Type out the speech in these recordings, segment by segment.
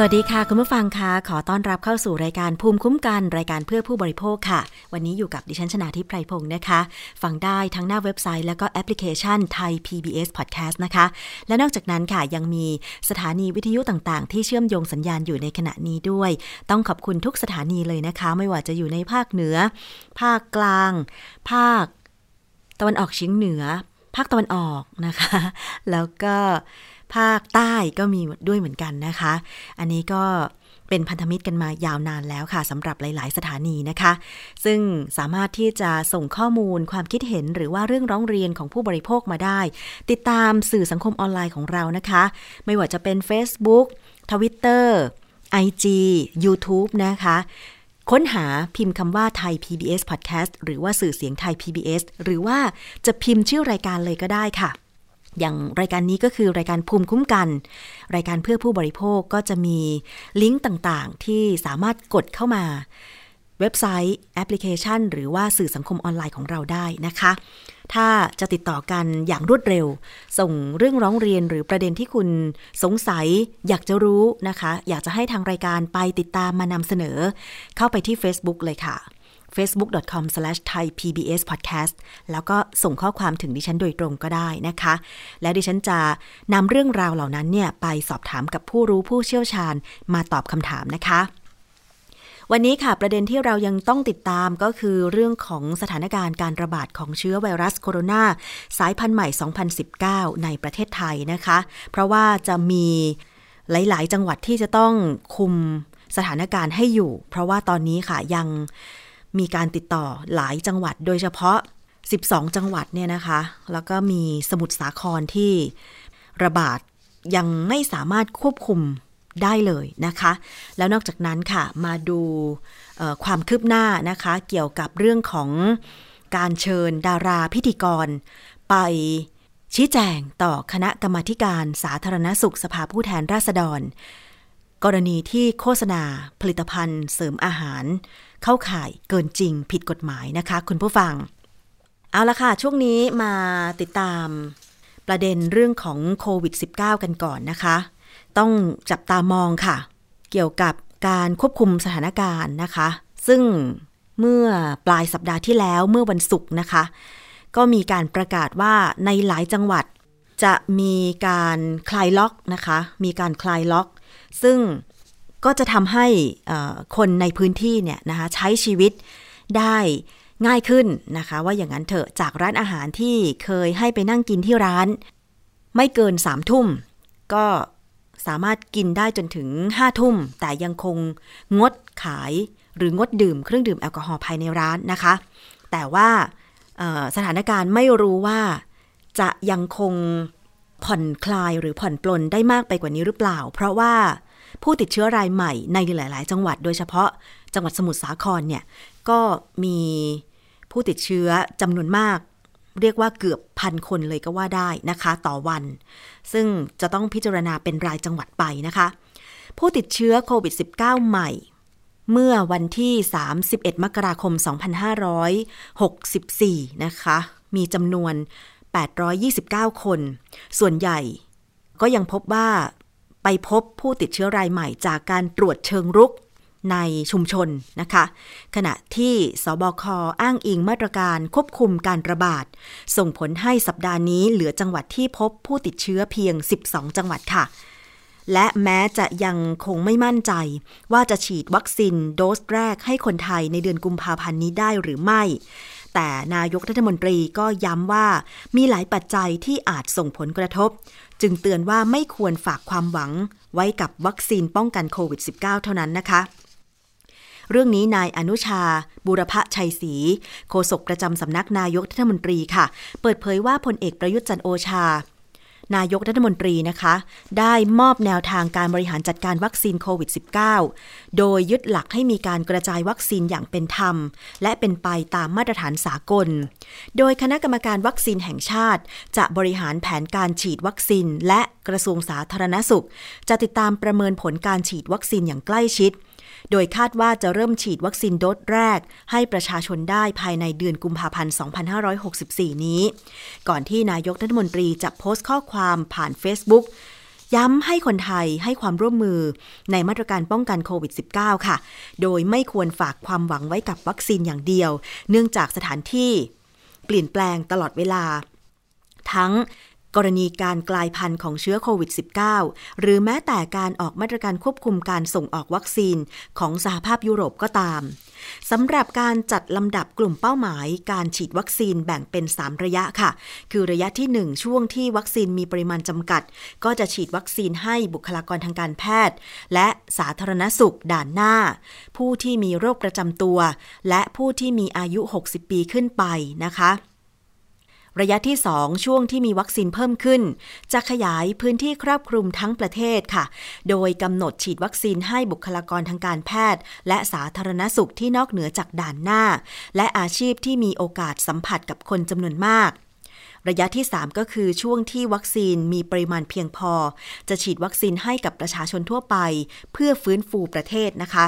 สวัสดีค่ะ คุณผู้ฟังคะขอต้อนรับเข้าสู่รายการภูมิคุ้มกันรายการเพื่อผู้บริโภคค่ะ วันนี้อยู่กับดิฉันชนาทิพไพรพงศ์นะคะ ฟังได้ทั้งหน้าเว็บไซต์และก็แอปพลิเคชันไทย PBS Podcast นะคะ และนอกจากนั้นค่ะยังมีสถานีวิทยุต่างๆ ที่เชื่อมโยงสัญญาณอยู่ในขณะนี้ด้วย ต้องขอบคุณทุกสถานีเลยนะคะ ไม่ว่าจะอยู่ในภาคเหนือ ภาคกลาง ภาค ตะวันออกเฉียงเหนือ ภาคตะวันออกนะคะ แล้วก็ ภาคใต้ก็มีด้วยเหมือนกันนะคะ อันนี้ก็เป็นพันธมิตรกันมายาวนานแล้วค่ะสำหรับหลาย ๆ สถานีนะคะ ซึ่งสามารถที่จะส่งข้อมูลความคิดเห็นหรือว่าเรื่องร้องเรียนของผู้บริโภคมาได้ ติดตามสื่อสังคมออนไลน์ของเรานะคะ ไม่ว่าจะเป็น Facebook Twitter IG YouTube นะคะ ค้นหาพิมพ์คำว่าไทย PBS Podcast หรือว่าสื่อเสียงไทย PBS หรือว่าจะพิมพ์ชื่อรายการเลยก็ได้ค่ะ อย่างรายการนี้ก็คือรายการภูมิคุ้มกัน รายการเพื่อผู้บริโภคก็จะมีลิงก์ต่างๆ ที่สามารถกดเข้ามา เว็บไซต์แอปพลิเคชัน หรือว่าสื่อสังคมออนไลน์ของเราได้นะคะ ถ้าจะติดต่อกันอย่างรวดเร็ว ส่งเรื่องร้องเรียนหรือประเด็นที่คุณสงสัยอยากจะรู้นะคะ อยากจะให้ทางรายการไปติดตามมานำเสนอ เข้าไปที่ Facebook เลยค่ะ facebook.com/thaipbspodcast แล้วก็ส่งข้อความถึงดิฉันโดยตรงก็ได้นะคะ และดิฉันจะนำเรื่องราวเหล่านั้นเนี่ยไปสอบถามกับผู้รู้ผู้เชี่ยวชาญมาตอบคำถามนะคะวันนี้ค่ะประเด็นที่เรายังต้องติดตามก็คือเรื่องของสถานการณ์การระบาดของเชื้อไวรัสโคโรนา สายพันธุ์ใหม่ 2019 ในประเทศไทยนะคะ เพราะว่าจะมีหลาย ๆ จังหวัดที่จะต้องคุมสถานการณ์ให้อยู่ เพราะว่าตอนนี้ค่ะยัง มีการติดต่อหลายจังหวัดโดยเฉพาะ 12 จังหวัดเนี่ยนะคะ แล้วก็มีสมุทรสาครที่ระบาดยังไม่สามารถควบคุมได้เลยนะคะ แล้วนอกจากนั้นค่ะมาดูความคืบหน้านะคะ เกี่ยวกับเรื่องของการเชิญดาราพิธีกร ไปชี้แจงต่อคณะกรรมาการสาธารณสุขสภาผู้แทนราษฎร กรณีที่โฆษณาผลิตภัณฑ์เสริมอาหาร เข้าข่ายเกินจริงผิดกฎหมายนะคะ คุณผู้ฟัง เอาละค่ะ ช่วงนี้มาติดตามประเด็นเรื่องของโควิด -19 กันก่อนนะคะ ต้องจับตามองค่ะ เกี่ยวกับการควบคุมสถานการณ์นะคะ ซึ่งเมื่อปลายสัปดาห์ที่แล้วเมื่อวันศุกร์นะคะ ก็มีการประกาศว่าในหลายจังหวัดจะมีการคลายล็อกนะคะ มีการคลายล็อก ซึ่งก็จะทำให้คนในพื้นที่เนี่ยนะคะใช้ชีวิตได้ง่ายขึ้นนะคะว่าอย่างนั้นเถอะจากร้านอาหารที่เคยให้ไปนั่งกินที่ร้าน ไม่เกินสามทุ่ม ก็สามารถกินได้จนถึงห้าทุ่ม แต่ยังคงงดขายหรืองดดื่มเครื่องดื่มแอลกอฮอล์ภายในร้านนะคะ แต่ว่าสถานการณ์ไม่รู้ว่าจะยังคงผ่อนคลายหรือผ่อนปลนได้มากไปกว่านี้หรือเปล่า เพราะว่า ผู้ติดเชื้อรายใหม่ในหลาย ๆ จังหวัด โดยเฉพาะจังหวัดสมุทรสาครเนี่ยก็มีผู้ติดเชื้อจำนวนมาก เรียกว่าเกือบพันคนเลยก็ว่าได้นะคะ ต่อวัน ซึ่งจะต้องพิจารณาเป็นรายจังหวัดไปนะคะ ผู้ติดเชื้อโควิด -19 ใหม่ เมื่อวันที่ 31 มกราคม 2564 นะคะ มีจำนวน 829 คน ส่วนใหญ่ก็ยังพบว่า ไปพบผู้ติดเชื้อรายใหม่จากการตรวจเชิงรุกในชุมชนนะคะ ขณะที่สบคอ้างอิงมาตรการควบคุมการระบาด ส่งผลให้สัปดาห์นี้เหลือจังหวัดที่พบผู้ติดเชื้อเพียง 12 จังหวัดค่ะ และแม้จะยังคงไม่มั่นใจ ว่าจะฉีดวัคซีนโดสแรกให้คนไทยในเดือนกุมภาพันธ์นี้ได้หรือไม่ แต่นายกรัฐมนตรีก็ย้ำว่ามีหลายปัจจัยที่อาจส่งผลกระทบ จึงเตือนว่าไม่ควรฝากความหวังไว้กับวัคซีนป้องกันโควิด -19 เท่านั้นนะคะ เรื่องนี้นายอนุชา บุรพชัยศรีโฆษกประจำสำนักนายกรัฐมนตรีค่ะ เปิดเผยว่าพลเอกประยุทธ์จันโอชา นายกรัฐมนตรีนะคะ ได้มอบแนวทางการบริหารจัดการวัคซีนโควิด -19 โดยยึดหลักให้มีการกระจายวัคซีนอย่างเป็นธรรม และเป็นไปตามมาตรฐานสากล โดยคณะกรรมการวัคซีนแห่งชาติ จะบริหารแผนการฉีดวัคซีน และกระทรวงสาธารณสุข จะติดตามประเมินผลการฉีดวัคซีนอย่างใกล้ชิด โดยคาดว่าจะเริ่มฉีดวัคซีนโดสแรก ให้ประชาชนได้ภายในเดือนกุมภาพันธ์ 2564 นี้ ก่อนที่นายกรัฐมนตรีจะโพสต์ข้อความผ่าน Facebook ย้ำให้คนไทยให้ความร่วมมือในมาตรการป้องกันโควิด -19 ค่ะ โดยไม่ควรฝากความหวังไว้กับวัคซีนอย่างเดียว เนื่องจากสถานที่เปลี่ยนแปลงตลอดเวลา ทั้ง กรณีการกลายพันธุ์ของเชื้อโควิด -19 หรือแม้แต่การออกมาตรการควบคุมการส่งออกวัคซีนของสหภาพยุโรปก็ตามสำหรับการจัดลำดับกลุ่มเป้าหมาย การฉีดวัคซีนแบ่งเป็น 3 ระยะค่ะ คือระยะที่ 1 ช่วงที่วัคซีนมีปริมาณจำกัด ก็จะฉีดวัคซีนให้บุคลากรทางการแพทย์ และสาธารณสุขด่านหน้า ผู้ที่มีโรคประจำตัว และผู้ที่มีอายุ 60 ปีขึ้นไปนะคะ ระยะที่ 2 ช่วงที่มีวัคซีนเพิ่มขึ้น จะขยายพื้นที่ครอบคลุมทั้งประเทศค่ะ โดยกำหนดฉีดวัคซีนให้บุคลากรทางการแพทย์ และสาธารณสุขที่นอกเหนือจากด่านหน้า และอาชีพที่มีโอกาสสัมผัสกับคนจำนวนมากระยะที่ 3 ก็คือช่วงที่วัคซีนมีปริมาณเพียงพอ จะฉีดวัคซีนให้กับประชาชนทั่วไป เพื่อฟื้นฟูประเทศนะคะ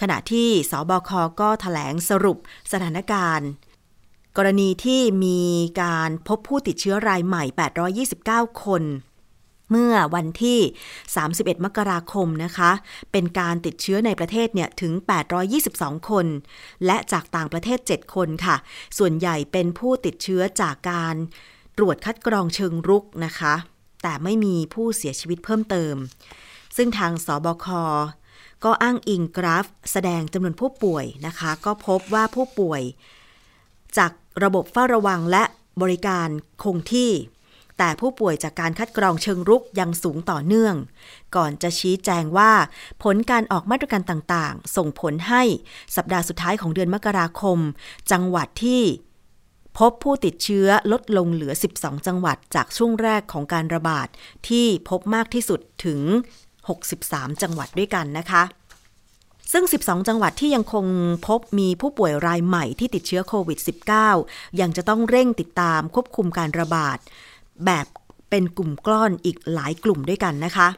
ขณะที่สบคก็ถแถลงสรุปสถานการณ์ กรณีที่มีการพบผู้ติดเชื้อรายใหม่ 829 คน เมื่อวันที่ 31 มกราคมนะคะ เป็นการติดเชื้อในประเทศเนี่ยถึง 822 คน และจากต่างประเทศ 7 คนค่ะ ส่วนใหญ่เป็นผู้ติดเชื้อจากการตรวจคัดกรองเชิงรุกนะคะ แต่ไม่มีผู้เสียชีวิตเพิ่มเติม ซึ่งทางสบคก็อ้างอิงกราฟ แสดงจำนวนผู้ป่วยนะคะ ก็พบว่าผู้ป่วย จากระบบเฝ้าระวังและบริการคงที่ แต่ผู้ป่วยจากการคัดกรองเชิงรุกยังสูงต่อเนื่อง ก่อนจะชี้แจงว่า ผลการออกมาตรการต่างๆ ส่งผลให้สัปดาห์สุดท้ายของเดือนมกราคม จังหวัดที่พบผู้ติดเชื้อลดลงเหลือ 12 จังหวัดจากช่วงแรกของการระบาดที่พบมากที่สุดถึง 63 จังหวัดด้วยกันนะคะ ซึ่ง 12 จังหวัดที่ยังคงพบมีผู้ป่วยรายใหม่ที่ติดเชื้อโควิด -19 ยังจะต้องเร่งติดตามควบคุมการระบาด แบบเป็นกลุ่มกล้อนอีกหลายกลุ่มด้วยกันนะคะ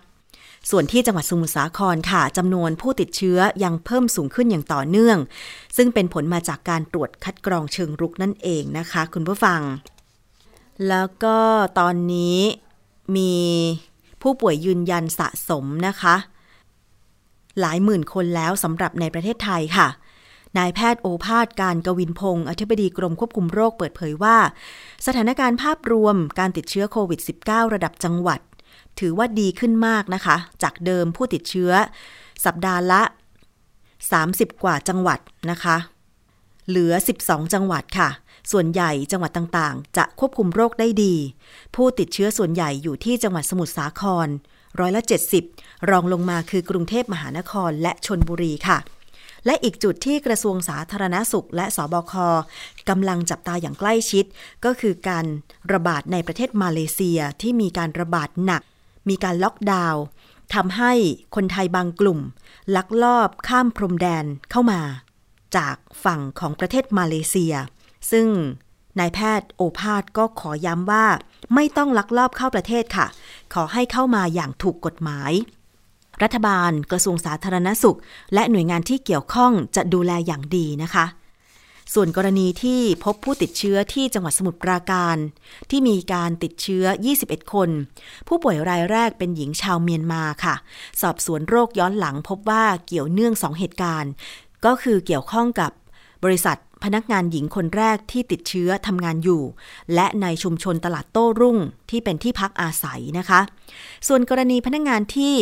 ส่วนที่จังหวัดสมุทรสาครค่ะจำนวนผู้ติดเชื้อยังเพิ่มสูงขึ้นอย่างต่อเนื่อง ซึ่งเป็นผลมาจากการตรวจคัดกรองเชิงรุกนั่นเองนะคะ คุณผู้ฟัง แล้วก็ตอนนี้มีผู้ป่วยยืนยันสะสมนะคะ หลายหมื่นคนแล้วสำหรับในประเทศไทยค่ะ นายแพทย์โอภาสการกวินพงศ์อธิบดีกรมควบคุมโรคเปิดเผยว่า สถานการณ์ภาพรวมการติดเชื้อโควิด -19 ระดับจังหวัด ถือว่าดีขึ้นมากนะคะ จากเดิมผู้ติดเชื้อ สัปดาห์ละ 30 กว่าจังหวัดนะคะ เหลือ 12 จังหวัดค่ะส่วนใหญ่จังหวัดต่างๆ จะควบคุมโรคได้ดี ผู้ติดเชื้อส่วนใหญ่อยู่ที่จังหวัดสมุทรสาคร ร้อยละ 70 รองลงมาคือกรุงเทพมหานครและชนบุรีค่ะ และอีกจุดที่กระทรวงสาธารณสุข และสบคกำลังจับตาอย่างใกล้ชิด ก็คือการระบาดในประเทศมาเลเซียที่มีการระบาดหนัก มีการล็อกดาวน์ทำให้คนไทยบางกลุ่ม ลักลอบข้ามพรมแดนเข้ามา จากฝั่งของประเทศมาเลเซีย ซึ่ง นายแพทย์โอภาสก็ขอย้ำว่า ไม่ต้องลักลอบเข้าประเทศค่ะ ขอให้เข้ามาอย่างถูกกฎหมาย รัฐบาล กระทรวงสาธารณสุข และหน่วยงานที่เกี่ยวข้องจะดูแลอย่างดีนะคะ ส่วนกรณีที่พบผู้ติดเชื้อที่จังหวัดสมุทรปราการ ที่มีการติดเชื้อ 21 คน ผู้ป่วยรายแรกเป็นหญิงชาวเมียนมาค่ะ สอบสวนโรคย้อนหลังพบว่าเกี่ยวเนื่องสองเหตุการณ์ ก็คือเกี่ยวข้องกับบริษัท พนักงานหญิงคนแรกที่ติดเชื้อทำงานอยู่ และในชุมชนตลาดโต้รุ่งที่เป็นที่พักอาศัยนะคะ ส่วนกรณีพนักงานที่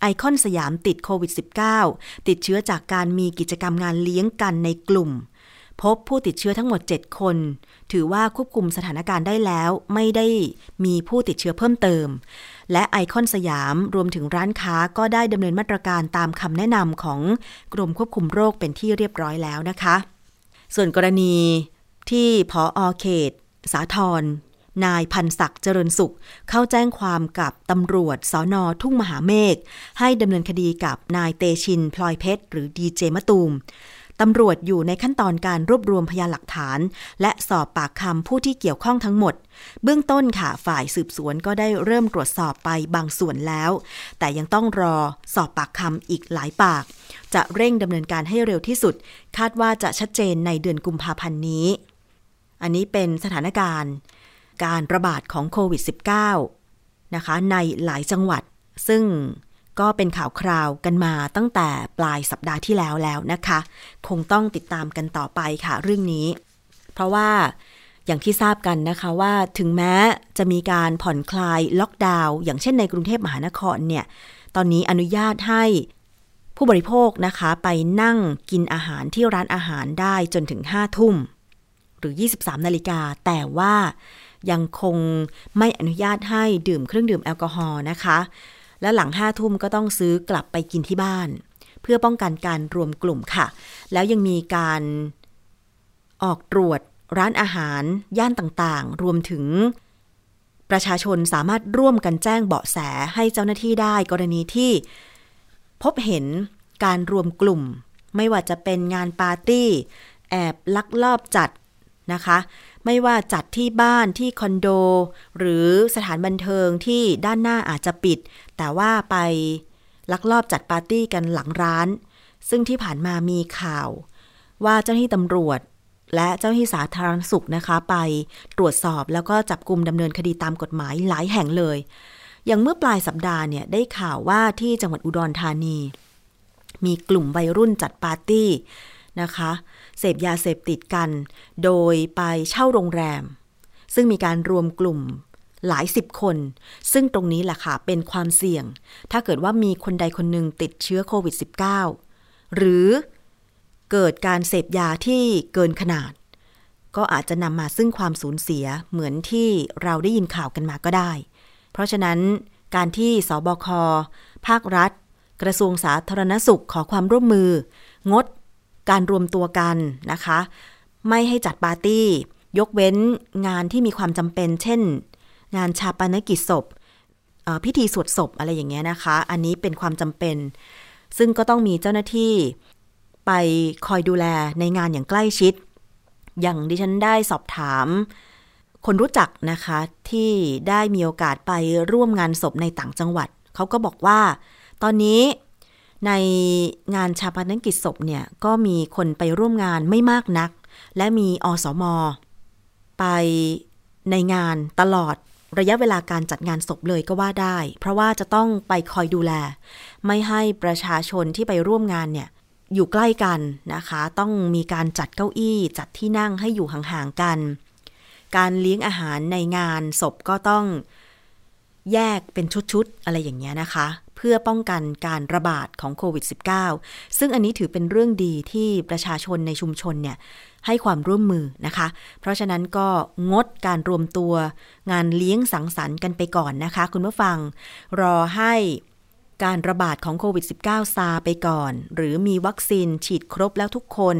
ไอคอนสยามติดโควิด -19 ติดเชื้อจากการมีกิจกรรมงานเลี้ยงกันในกลุ่ม พบผู้ติดเชื้อทั้งหมด 7 คน ถือว่าควบคุมสถานการณ์ได้แล้ว ไม่ได้มีผู้ติดเชื้อเพิ่มเติม และไอคอนสยามรวมถึงร้านค้าก็ได้ดำเนินมาตรการตามคำแนะนำของกรมควบคุมโรคเป็นที่เรียบร้อยแล้วนะคะ ส่วนกรณีที่พออเขต สาทรนายพันศักดิ์เจริญสุข เข้าแจ้งความกับตำรวจสอนอทุ่งมหาเมฆให้ดำเนินคดีกับนายเตชินพลอยเพชร หรือดีเจมะตูม ตำรวจอยู่ในขั้นตอนการรวบรวมพยานหลักฐาน และสอบปากคำผู้ที่เกี่ยวข้องทั้งหมด เบื้องต้นค่ะฝ่ายสืบสวนก็ได้เริ่มตรวจสอบไปบางส่วนแล้ว แต่ยังต้องรอสอบปากคำอีกหลายปาก จะเร่งดำเนินการให้เร็วที่สุด คาดว่าจะชัดเจนในเดือนกุมภาพันธ์นี้ อันนี้เป็นสถานการณ์ การระบาดของโควิด -19 นะคะในหลายจังหวัดซึ่ง ก็เป็นข่าวคราวกันมาตั้งแต่ปลายสัปดาห์ที่แล้วแล้วนะคะ คงต้องติดตามกันต่อไปค่ะเรื่องนี้ เพราะว่าอย่างที่ทราบกันนะคะว่าถึงแม้จะมีการผ่อนคลายล็อกดาวน์อย่างเช่นในกรุงเทพมหานครเนี่ย ตอนนี้อนุญาตให้ผู้บริโภคนะคะไปนั่งกินอาหารที่ร้านอาหารได้จนถึง5ทุ่ม หรือ 23 นาฬิกา แต่ว่ายังคงไม่อนุญาตให้ดื่มเครื่องดื่มแอลกอฮอล์นะคะ และหลังห้าทุ่มก็ต้องซื้อกลับไปกินที่บ้าน เพื่อป้องกันการรวมกลุ่มค่ะ แล้วยังมีการออกตรวจร้านอาหาร ย่านต่างๆ รวมถึงประชาชนสามารถร่วมกันแจ้งเบาะแสให้เจ้าหน้าที่ได้กรณีที่พบเห็นการรวมกลุ่ม ไม่ว่าจะเป็นงานปาร์ตี้ แอบลักลอบจัดนะคะ ไม่ว่าจัดที่บ้านที่คอนโด หรือสถานบันเทิงที่ด้านหน้าอาจจะปิด แต่ว่าไปลักลอบจัดปาร์ตี้กันหลังร้าน ซึ่งที่ผ่านมามีข่าว ว่าเจ้าหน้าที่ตำรวจ และเจ้าหน้าที่สาธารณสุขนะคะ ไปตรวจสอบแล้วก็จับกลุ่มดำเนินคดีตามกฎหมายหลายแห่งเลย อย่างเมื่อปลายสัปดาห์เนี่ยได้ข่าวว่าที่จังหวัดอุดรธานี มีกลุ่มวัยรุ่นจัดปาร์ตี้นะคะ เสพยาเสพติดกัน โดยไปเช่าโรงแรม ซึ่งมีการรวมกลุ่ม หลายสิบคน ซึ่งตรงนี้แหละค่ะเป็นความเสี่ยง ถ้าเกิดว่ามีคนใดคนหนึ่งติดเชื้อโควิด -19 หรือเกิดการเสพยาที่เกินขนาด ก็อาจจะนำมาซึ่งความสูญเสียเหมือนที่เราได้ยินข่าวกันมาก็ได้ เพราะฉะนั้นการที่สบค ภาครัฐ กระทรวงสาธารณสุขขอความร่วมมือ งดการรวมตัวกันนะคะ ไม่ให้จัดปาร์ตี้ ยกเว้นงานที่มีความจำเป็น เช่น งานชาปนกิจศพพิธีสวดศพอะไรอย่างเงี้ยนะคะ อันนี้เป็นความจำเป็น ซึ่งก็ต้องมีเจ้าหน้าที่ไปคอยดูแลในงานอย่างใกล้ชิด อย่างดิฉันได้สอบถามคนรู้จักนะคะที่ได้มีโอกาสไปร่วมงานศพในต่างจังหวัด เขาก็บอกว่า ตอนนี้ในงานชาปนกิจศพเนี่ยก็มีคนไปร่วมงานไม่มากนัก และมีอสม ไปในงานตลอด ระยะเวลาการจัดงานศพเลยก็ว่าได้ เพราะว่าจะต้องไปคอยดูแล ไม่ให้ประชาชนที่ไปร่วมงานเนี่ยอยู่ใกล้กันนะคะ ต้องมีการจัดเก้าอี้ จัดที่นั่งให้อยู่ห่างๆกัน การเลี้ยงอาหารในงานศพก็ต้องแยกเป็นชุดๆ อะไรอย่างเงี้ยนะคะ เพื่อป้องกันการระบาดของโควิด -19 ซึ่งอันนี้ถือเป็นเรื่องดีที่ประชาชนในชุมชนเนี่ยให้ความร่วมมือนะคะ เพราะฉะนั้นก็งดการรวมตัว งานเลี้ยงสังสรรค์กันไปก่อนนะคะ คุณผู้ฟังรอให้การระบาดของโควิด -19 ซาไปก่อน หรือมีวัคซีนฉีดครบแล้วทุกคน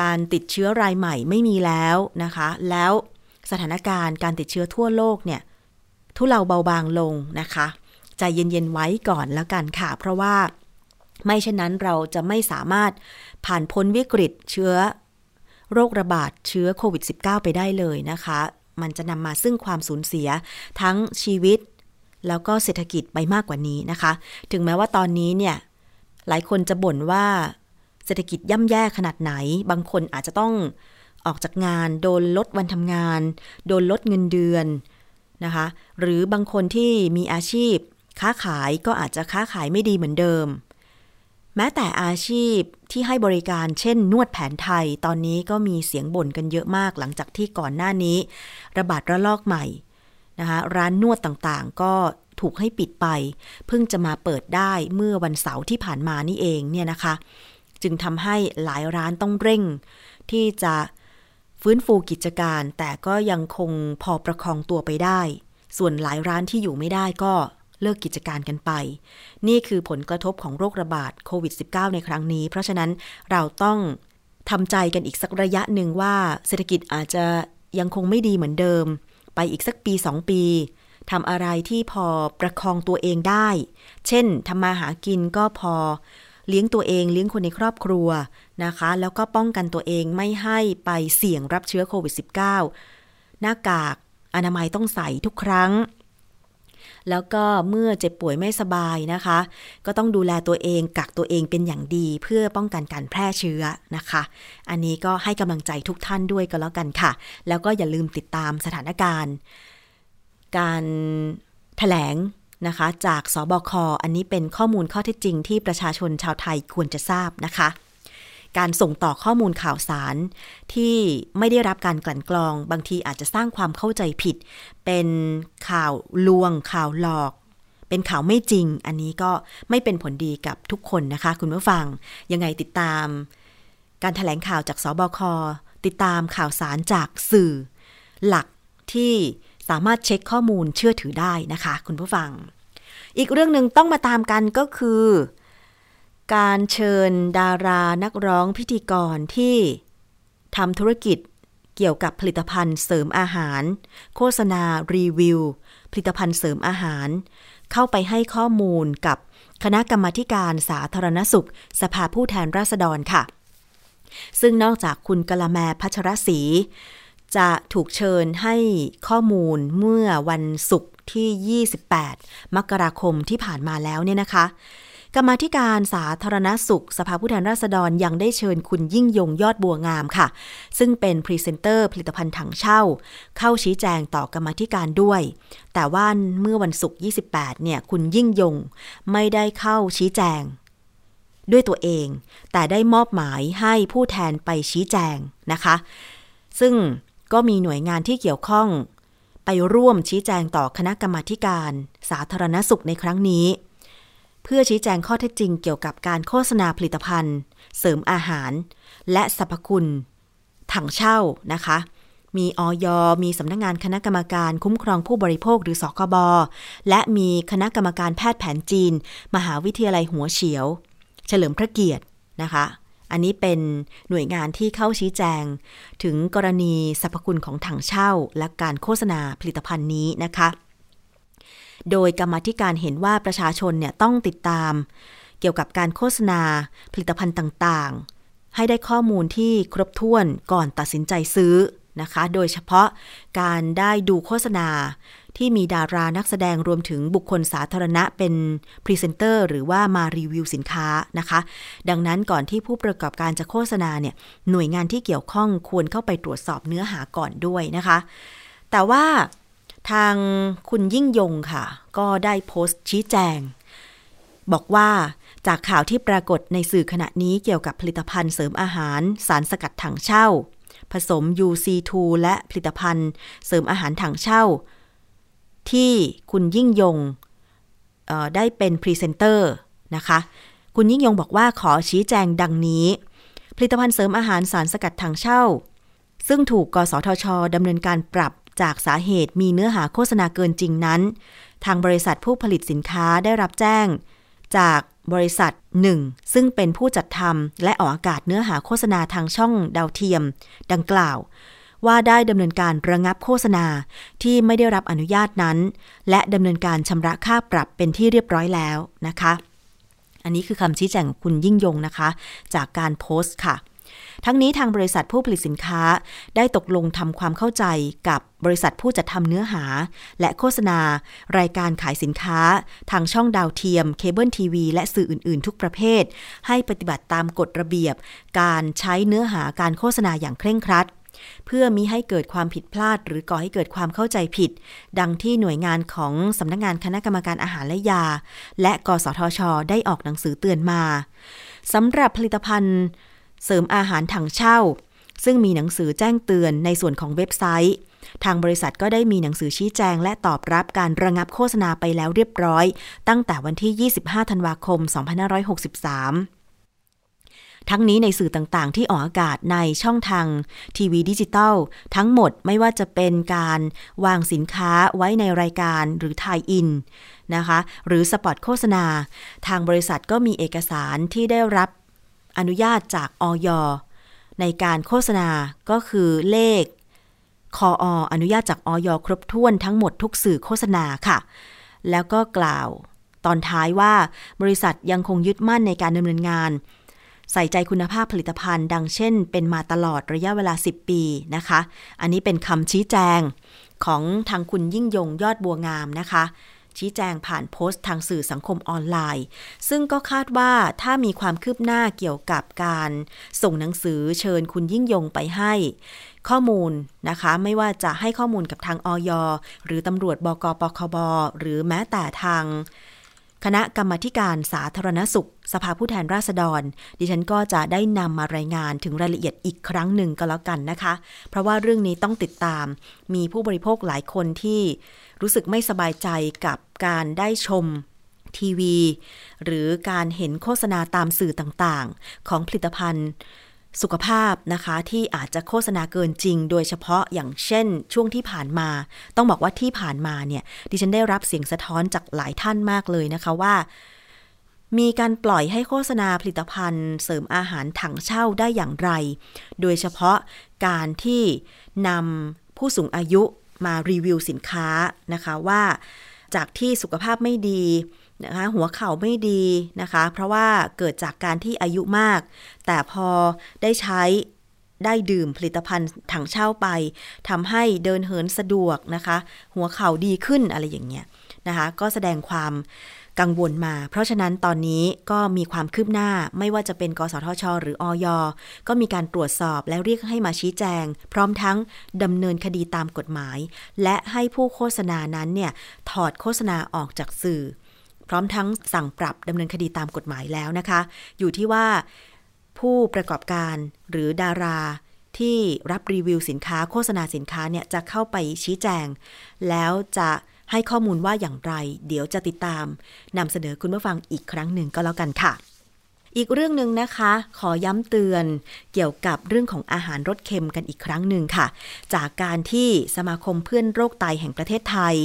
การติดเชื้อรายใหม่ไม่มีแล้วนะคะ แล้วสถานการณ์การติดเชื้อทั่วโลกเนี่ยทุเลาเบาบางลงนะคะ ใจเย็นๆไว้ก่อนแล้วกันค่ะ เพราะว่าไม่เช่นนั้นเราจะไม่สามารถผ่านพ้นวิกฤตเชื้อโรคระบาดเชื้อโควิด -19 ไปได้เลยนะคะ มันจะนำมาซึ่งความสูญเสียทั้งชีวิต แล้วก็เศรษฐกิจไปมากกว่านี้นะคะ ถึงแม้ว่าตอนนี้เนี่ย หลายคนจะบ่นว่าเศรษฐกิจย่ำแย่ขนาดไหน บางคนอาจจะต้องออกจากงาน โดนลดวันทำงาน โดนลดเงินเดือนนะคะ หรือบางคนที่มีอาชีพ ค้าขายก็อาจจะค้าขายไม่ดีเหมือนเดิม แม้แต่อาชีพที่ให้บริการเช่น นวดแผนไทยตอนนี้ก็มีเสียงบ่นกันเยอะมากหลังจากที่ก่อนหน้านี้ ระบาดระลอกใหม่นะคะร้านนวดต่างๆ ก็ถูกให้ปิดไป เพิ่งจะมาเปิดได้เมื่อวันเสาร์ที่ผ่านมานี่เองเนี่ยนะคะ จึงทำให้หลายร้านต้องเร่ง ที่จะฟื้นฟูกิจการ แต่ก็ยังคงพอประคองตัวไปได้ ส่วนหลายร้านที่อยู่ไม่ได้ก็ เลิกกิจการกันไป นี่คือผลกระทบของโรคระบาดโควิด -19 ในครั้งนี้ เพราะฉะนั้นเราต้องทำใจกันอีกสักระยะหนึ่งว่าเศรษฐกิจอาจจะยังคงไม่ดีเหมือนเดิม ไปอีกสักปีสองปีทำอะไรที่พอประคองตัวเองได้ เช่นทำมาหากินก็พอเลี้ยงตัวเองเลี้ยงคนในครอบครัวนะคะ แล้วก็ป้องกันตัวเองไม่ให้ไปเสี่ยงรับเชื้อโควิด -19 หน้ากากอนามัยต้องใส่ทุกครั้ง แล้วก็เมื่อเจ็บป่วยไม่สบายนะคะ ก็ต้องดูแลตัวเองกักตัวเองเป็นอย่างดีเพื่อป้องกันการแพร่เชื้อนะคะ อันนี้ก็ให้กำลังใจทุกท่านด้วยก็แล้วกันค่ะ แล้วก็อย่าลืมติดตามสถานการณ์ การแถลงนะคะจากสบค อันนี้เป็นข้อมูลข้อเท็จจริงที่ประชาชนชาวไทยควรจะทราบนะคะ การส่งต่อข้อมูลข่าวสาร ที่ไม่ได้รับการกลั่นกรอง บางทีอาจจะสร้างความเข้าใจผิด เป็นข่าวลวง ข่าวหลอก เป็นข่าวไม่จริง อันนี้ก็ไม่เป็นผลดีกับทุกคนนะคะ คุณผู้ฟัง ยังไงติดตาม การถแถลงข่าวจากสบค ติดตามข่าวสารจากสื่อ หลักที่สามารถเช็คข้อมูลเชื่อถือได้นะคะ คุณผู้ฟัง อีกเรื่องหนึ่งต้องมาตามกันก็คือ การเชิญดารานักร้องพิธีกรที่ทำธุรกิจเกี่ยวกับผลิตภัณฑ์เสริมอาหาร โฆษณารีวิว ผลิตภัณฑ์เสริมอาหาร เข้าไปให้ข้อมูลกับคณะกรรมาการสาธารณสุข สภาผู้แทนราษฎรค่ะ ซึ่งนอกจากคุณกละแมพัชรศรีจะถูกเชิญให้ข้อมูลเมื่อวันศุกร์ที่ 28 มกราคมที่ผ่านมาแล้วเนี่ยนะคะ กรรมาธิการสาธารณสุข สภาผู้แทนราษฎรยังได้เชิญคุณยิ่งยงยอดบัวงามค่ะ ซึ่งเป็นพรีเซนเตอร์ผลิตภัณฑ์ถั่งเช่า เข้าชี้แจงต่อกรรมาธิการด้วย แต่ว่าเมื่อวันศุกร์ 28 เนี่ย คุณยิ่งยงไม่ได้เข้าชี้แจง ด้วยตัวเอง แต่ได้มอบหมายให้ผู้แทนไปชี้แจงนะคะ ซึ่งก็มีหน่วยงานที่เกี่ยวข้อง ไปร่วมชี้แจงต่อคณะกรรมาธิการ สาธารณสุขในครั้งนี้ เพื่อชี้แจงข้อเท็จจริงเกี่ยวกับการโฆษณาผลิตภัณฑ์ เสริมอาหาร และสรรพคุณ ถังเช่านะคะ มีออยมีสำนักงงานคณะกรรมการคุ้มครองผู้บริโภคหรือสคบและมีคณะกรรมการแพทย์แผนจีน มหาวิทยาลัยหัวเฉียว เฉลิมพระเกียรตินะคะ อันนี้เป็นหน่วยงานที่เข้าชี้แจง ถึงกรณีสรรพคุณของถังเช่า และการโฆษณาผลิตภัณฑ์นี้นะคะ โดยกรรมธิการเห็นว่าประชาชนเนี่ยต้องติดตาม เกี่ยวกับการโฆษณา ผลิตภัณฑ์ต่างๆ ให้ได้ข้อมูลที่ครบถ้วนก่อนตัดสินใจซื้อนะคะ โดยเฉพาะการได้ดูโฆษณาที่มีดารานักแสดงรวมถึงบุคคลสาธารณะเป็นพรีเซนเตอร์หรือว่ามารีวิวสินค้านะคะ ดังนั้นก่อนที่ผู้ประกอบการจะโฆษณาเนี่ยหน่วยงานที่เกี่ยวข้องควรเข้าไปตรวจสอบเนื้อหาก่อนด้วยนะคะ แต่ว่า ทางคุณยิ่งยงค่ะ ก็ได้โพสต์ชี้แจง บอกว่าจากข่าวที่ปรากฏในสื่อขณะนี้เกี่ยวกับผลิตภัณฑ์เสริมอาหาร สารสกัดถั่งเช่า ผสม UC2 และผลิตภัณฑ์ เสริมอาหารถั่งเช่า ที่คุณยิ่งยงได้เป็นพรีเซนเตอร์นะคะ คุณยิ่งยงบอกว่าขอชี้แจงดังนี้ ผลิตภัณฑ์เสริมอาหารสารสกัดถั่งเช่า ซึ่งถูกกสทชดำเนินการปรับ จากสาเหตุมีเนื้อหาโฆษณาเกินจริงนั้น ทางบริษัทผู้ผลิตสินค้าได้รับแจ้ง จากบริษัทหนึ่งซึ่งเป็นผู้จัดทำและออกอากาศเนื้อหาโฆษณาทางช่องดาวเทียม ดังกล่าว ว่าได้ดำเนินการระงับโฆษณาที่ไม่ได้รับอนุญาตนั้น และดำเนินการชำระค่าปรับเป็นที่เรียบร้อยแล้วนะคะ อันนี้คือคำชี้แจงของคุณยิ่งยงนะคะ จากการโพสต์ค่ะ ทั้งนี้ทางบริษัทผู้ผลิตสินค้าได้ตกลงทำความเข้าใจกับบริษัทผู้จัดทำเนื้อหา และโฆษณา รายการขายสินค้า ทางช่องดาวเทียม เคเบิลทีวี และสื่ออื่น ๆ ทุกประเภท ให้ปฏิบัติตามกฎระเบียบ การใช้เนื้อหาการโฆษณาอย่างเคร่งครัดเพื่อมิให้เกิดความผิดพลาด หรือก่อให้เกิดความเข้าใจผิด ดังที่หน่วยงานของสำนักงานคณะกรรมการอาหารและยา และกสทช ได้ออกหนังสือเตือนมาสำหรับผลิตภัณฑ์ เสริมอาหารถังเช่า ซึ่งมีหนังสือแจ้งเตือนในส่วนของเว็บไซต์ ทางบริษัทก็ได้มีหนังสือชี้แจง และตอบรับการระงับโฆษณาไปแล้วเรียบร้อย ตั้งแต่วันที่ 25 ธันวาคม 2563ทั้งนี้ในสื่อต่างๆ ที่ออกอากาศในช่องทางทีวีดิจิตอลทั้งหมดไม่ว่าจะเป็นการวางสินค้าไว้ในรายการหรือทายอินนะคะ หรือสปอตโฆษณา ทางบริษัทก็มีเอกสารที่ได้รับ อนุญาตจากออยในการโฆษณาก็คือเลขคอออนุญาตจากออยครบถ้วนทั้งหมดทุกสื่อโฆษณาค่ะ แล้วก็กล่าวตอนท้ายว่าบริษัทยังคงยึดมั่นในการดำเนินงาน ใส่ใจคุณภาพผลิตภัณฑ์ ดังเช่น เป็นมาตลอดระยะเวลา 10 ปีนะคะ อันนี้เป็นคำชี้แจงของทางคุณยิ่งยงยอดบัวงามนะคะ ชี้แจงผ่านโพสต์ทางสื่อสังคมออนไลน์ ซึ่งก็คาดว่าถ้ามีความคืบหน้าเกี่ยวกับการ ส่งหนังสือเชิญคุณยิ่งยงไปให้ ข้อมูลนะคะ ไม่ว่าจะให้ข้อมูลกับทางออยหรือตำรวจบกปคบหรือแม้แต่ทางคณะกรรมการสาธารณสุข สภาผู้แทนราษฎร ดิฉันก็จะได้นำมารายงานถึงรายละเอียดอีกครั้งหนึ่งก็แล้วกันนะคะ เพราะว่าเรื่องนี้ต้องติดตาม มีผู้บริโภคหลายคนที่ รู้สึกไม่สบายใจกับการได้ชมทีวี หรือการเห็นโฆษณาตามสื่อต่างๆ ของผลิตภัณฑ์สุขภาพนะคะที่อาจจะโฆษณาเกินจริง โดยเฉพาะอย่างเช่น ช่วงที่ผ่านมา ต้องบอกว่าที่ผ่านมาเนี่ยดิฉันได้รับเสียงสะท้อนจากหลายท่านมากเลยนะคะว่า มีการปล่อยให้โฆษณาผลิตภัณฑ์ เสริมอาหารถังเช่าได้อย่างไร โดยเฉพาะการที่นำผู้สูงอายุ มารีวิวสินค้านะคะว่าจากที่สุขภาพไม่ดีนะคะหัวเข่าไม่ดีนะคะ เพราะว่าเกิดจากการที่อายุมาก แต่พอได้ใช้ได้ดื่มผลิตภัณฑ์ถังเช่าไปทำให้เดินเหินสะดวกนะคะ หัวเข่าดีขึ้นอะไรอย่างเงี้ยนะคะ ก็แสดงความ กังวลมา เพราะฉะนั้นตอนนี้ก็มีความคืบหน้าไม่ว่าจะเป็นกสทช หรืออยก็มีการตรวจสอบและเรียกให้มาชี้แจง พร้อมทั้งดำเนินคดีตามกฎหมาย และให้ผู้โฆษณานั้นเนี่ยถอดโฆษณาออกจากสื่อ พร้อมทั้งสั่งปรับดำเนินคดีตามกฎหมายแล้วนะคะ อยู่ที่ว่า ผู้ประกอบการหรือดาราที่รับรีวิวสินค้าโฆษณาสินค้าเนี่ยจะเข้าไปชี้แจง แล้วจะ ให้ข้อมูลว่าอย่างไร เดี๋ยวจะติดตามนำเสนอคุณผู้ฟังอีกครั้งหนึ่งก็แล้วกันค่ะ อีกเรื่องหนึ่งนะคะ ขอย้ำเตือนเกี่ยวกับเรื่องของอาหารรสเค็มกันอีกครั้งหนึ่งค่ะ จากการที่สมาคมเพื่อนโรคไตแห่งประเทศไทย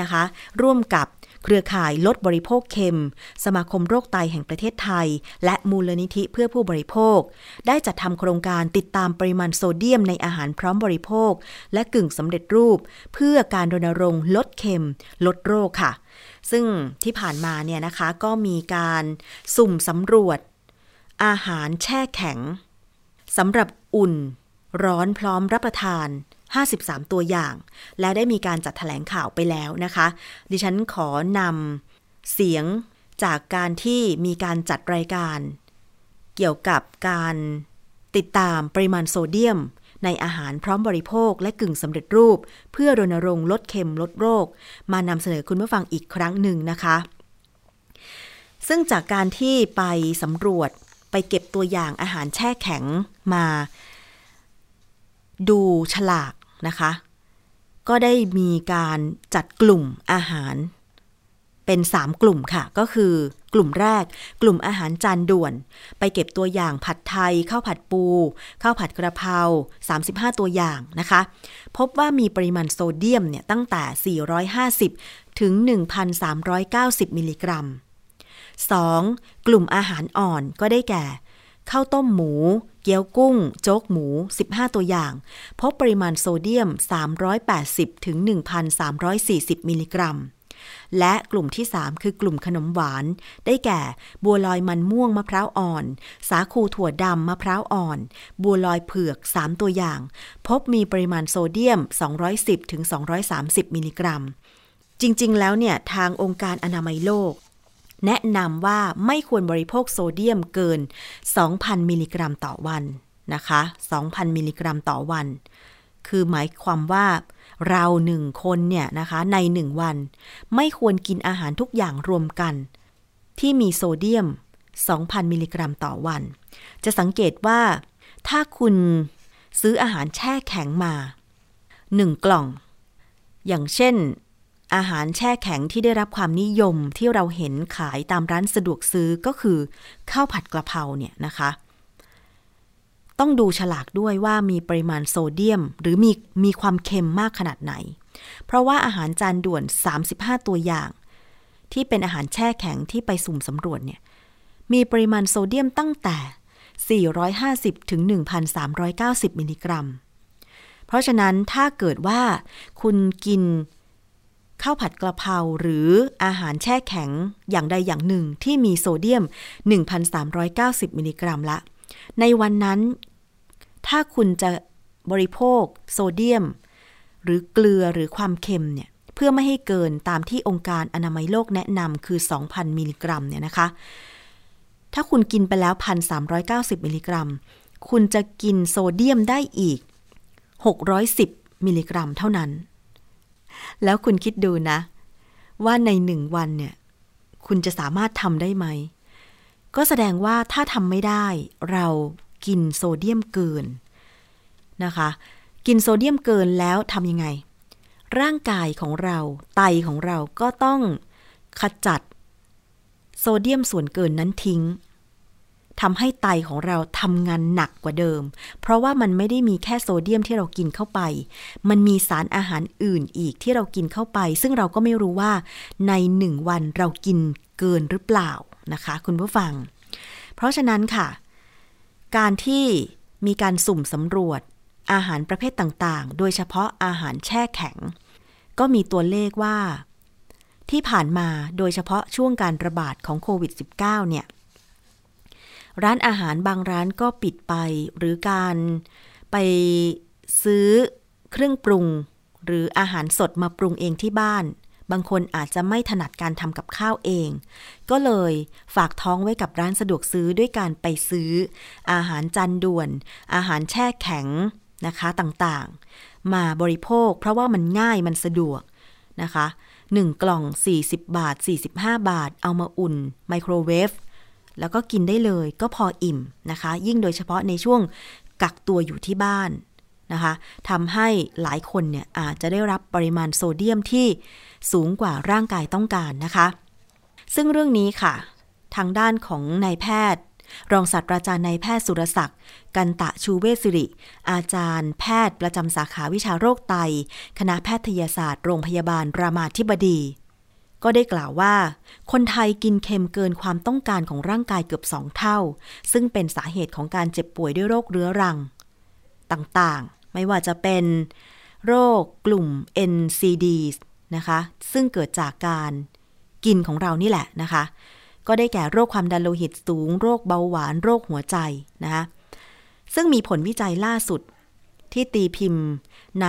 นะคะ ร่วมกับ เครือข่ายลดบริโภคเค็ม สมาคมโรคไตแห่งประเทศไทย และมูลนิธิเพื่อผู้บริโภค ได้จัดทำโครงการติดตามปริมาณโซเดียมในอาหารพร้อมบริโภค และกึ่งสำเร็จรูป เพื่อการรณรงค์ลดเค็ม ลดโรคค่ะ ซึ่งที่ผ่านมาเนี่ยนะคะก็มีการสุ่มสำรวจ อาหารแช่แข็งสำหรับอุ่น ร้อนพร้อมรับประทาน 53 ตัวอย่าง และได้มีการจัดถแถลงข่าวไปแล้วนะคะ ดิฉันขอนำเสียงจากการที่มีการจัดรายการ เกี่ยวกับการติดตามปริมาณโซเดียม ในอาหารพร้อมบริโภคและกึ่งสำเร็จรูป เพื่อรณรงค์ลดเค็มลดโรค มานำเสนอคุณผู้ฟังอีกครั้งหนึ่งนะคะ ซึ่งจากการที่ไปสำรวจไปเก็บตัวอย่างอาหารแช่แข็งมา ดูฉลาก นะคะ ก็ได้มีการจัดกลุ่มอาหาร เป็น 3 กลุ่มค่ะ ก็คือกลุ่มแรก กลุ่มอาหารจานด่วน ไปเก็บตัวอย่างผัดไทยข้าวผัดปูข้าวผัดกระเพรา35 ตัวอย่างนะคะ พบว่ามีปริมาณโซเดียมเนี่ยตั้งแต่ 450 ถึง 1,390 มิลลิกรัม 2. กลุ่มอาหารอ่อนก็ได้แก่ ข้าวต้มหมู เกี๊ยวกุ้ง โจ๊กหมู 15 ตัวอย่าง พบปริมาณโซเดียม 380ถึง1,340 มิลลิกรัม และกลุ่มที่ 3 คือกลุ่มขนมหวาน ได้แก่ บัวลอยมันม่วงมะพร้าวอ่อน สาคูถั่วดำมะพร้าวอ่อน บัวลอยเผือก 3 ตัวอย่าง พบมีปริมาณโซเดียม 210ถึง230 มิลลิกรัม จริง ๆ แล้วเนี่ย ทางองค์การอนามัยโลก แนะนำว่าไม่ควรบริโภคโซเดียมเกิน 2,000 มิลลิกรัมต่อวันนะคะ 2,000 มิลลิกรัมต่อวัน คือหมายความว่าเราหนึ่งคนเนี่ยนะคะในหนึ่งวัน ไม่ควรกินอาหารทุกอย่างรวมกัน ที่มีโซเดียม 2,000 มิลลิกรัมต่อวัน จะสังเกตว่าถ้าคุณซื้ออาหารแช่แข็งมา 1 กล่อง อย่างเช่น อาหารแช่แข็งที่ได้รับความนิยมที่เราเห็นขายตามร้านสะดวกซื้อก็คือข้าวผัดกระเพราเนี่ยนะคะ ต้องดูฉลากด้วยว่ามีปริมาณโซเดียม หรือมีมีความเค็มมากขนาดไหน เพราะว่าอาหารจานด่วน 35 ตัวอย่าง ที่เป็นอาหารแช่แข็งที่ไปสุ่มสำรวจเนี่ยมีปริมาณโซเดียมตั้งแต่ 450 ถึง 1,390 มิลลิกรัม เพราะฉะนั้นถ้าเกิดว่าคุณกิน ข้าวผัดกระเพราหรืออาหารแช่แข็งอย่างใดอย่างหนึ่งที่มีโซเดียม 1,390 มิลลิกรัมละ ในวันนั้น ถ้าคุณจะบริโภค โซเดียม หรือเกลือหรือความเค็มเนี่ยเพื่อไม่ให้เกินตามที่องค์การอนามัยโลกแนะนำคือ 2,000 มิลลิกรัมเนี่ยนะคะ ถ้าคุณกินไปแล้ว 1,390 มิลลิกรัม คุณจะกินโซเดียมได้อีก 610 มิลลิกรัมเท่านั้น แล้วคุณคิดดูนะ ว่าในหนึ่งวันเนี่ย คุณจะสามารถทำได้ไหม ก็แสดงว่าถ้าทำไม่ได้ เรากินโซเดียมเกินนะคะ กินโซเดียมเกินแล้วทำยังไง ร่างกายของเราไตของเราก็ต้องขจัด โซเดียมส่วนเกินนั้นทิ้ง ทำให้ไตของเราทำงานหนักกว่าเดิม เพราะว่ามันไม่ได้มีแค่โซเดียมที่เรากินเข้าไป มันมีสารอาหารอื่นอีกที่เรากินเข้าไป ซึ่งเราก็ไม่รู้ว่าในหนึ่งวันเรากินเกินหรือเปล่านะคะ คุณผู้ฟัง เพราะฉะนั้นค่ะ การที่มีการสุ่มสำรวจอาหารประเภทต่างๆ โดยเฉพาะอาหารแช่แข็ง ก็มีตัวเลขว่า ที่ผ่านมาโดยเฉพาะช่วงการระบาดของโควิด -19 เนี่ย ร้านอาหารบางร้านก็ปิดไป หรือการไปซื้อเครื่องปรุง หรืออาหารสดมาปรุงเองที่บ้าน บางคนอาจจะไม่ถนัดการทำกับข้าวเอง ก็เลยฝากท้องไว้กับร้านสะดวกซื้อด้วยการไปซื้อ อาหารจานด่วน อาหารแช่แข็งนะคะต่างๆ มาบริโภค เพราะว่ามันง่ายมันสะดวกนะคะ 1 กล่อง 40 บาท 45 บาท เอามาอุ่นไมโครเวฟ แล้วก็กินได้เลยก็พออิ่มนะคะ ยิ่งโดยเฉพาะในช่วงกักตัวอยู่ที่บ้านนะคะทำให้หลายคนเนี่ยอาจจะได้รับปริมาณโซเดียมที่สูงกว่าร่างกายต้องการนะคะ ซึ่งเรื่องนี้ค่ะ ทางด้านของนายแพทย์ รองศาสตราจารย์นายแพทย์สุรศักดิ์ กันตะชูเวสิริ อาจารย์แพทย์ประจำสาขาวิชาโรคไต คณะแพทยศาสตร์ โรงพยาบาลรามาธิบดี ก็ได้กล่าวว่า คนไทยกินเค็มเกินความต้องการของร่างกายเกือบสองเท่า ซึ่งเป็นสาเหตุของการเจ็บป่วยด้วยโรคเรื้อรัง ต่างๆ ไม่ว่าจะเป็นโรคกลุ่ม NCD นะคะ ซึ่งเกิดจากการกินของเรานี่แหละนะคะ ก็ได้แก่โรคความดันโลหิตสูง โรคเบาหวาน โรคหัวใจนะคะซึ่งมีผลวิจัยล่าสุดที่ตีพิมพ์ใน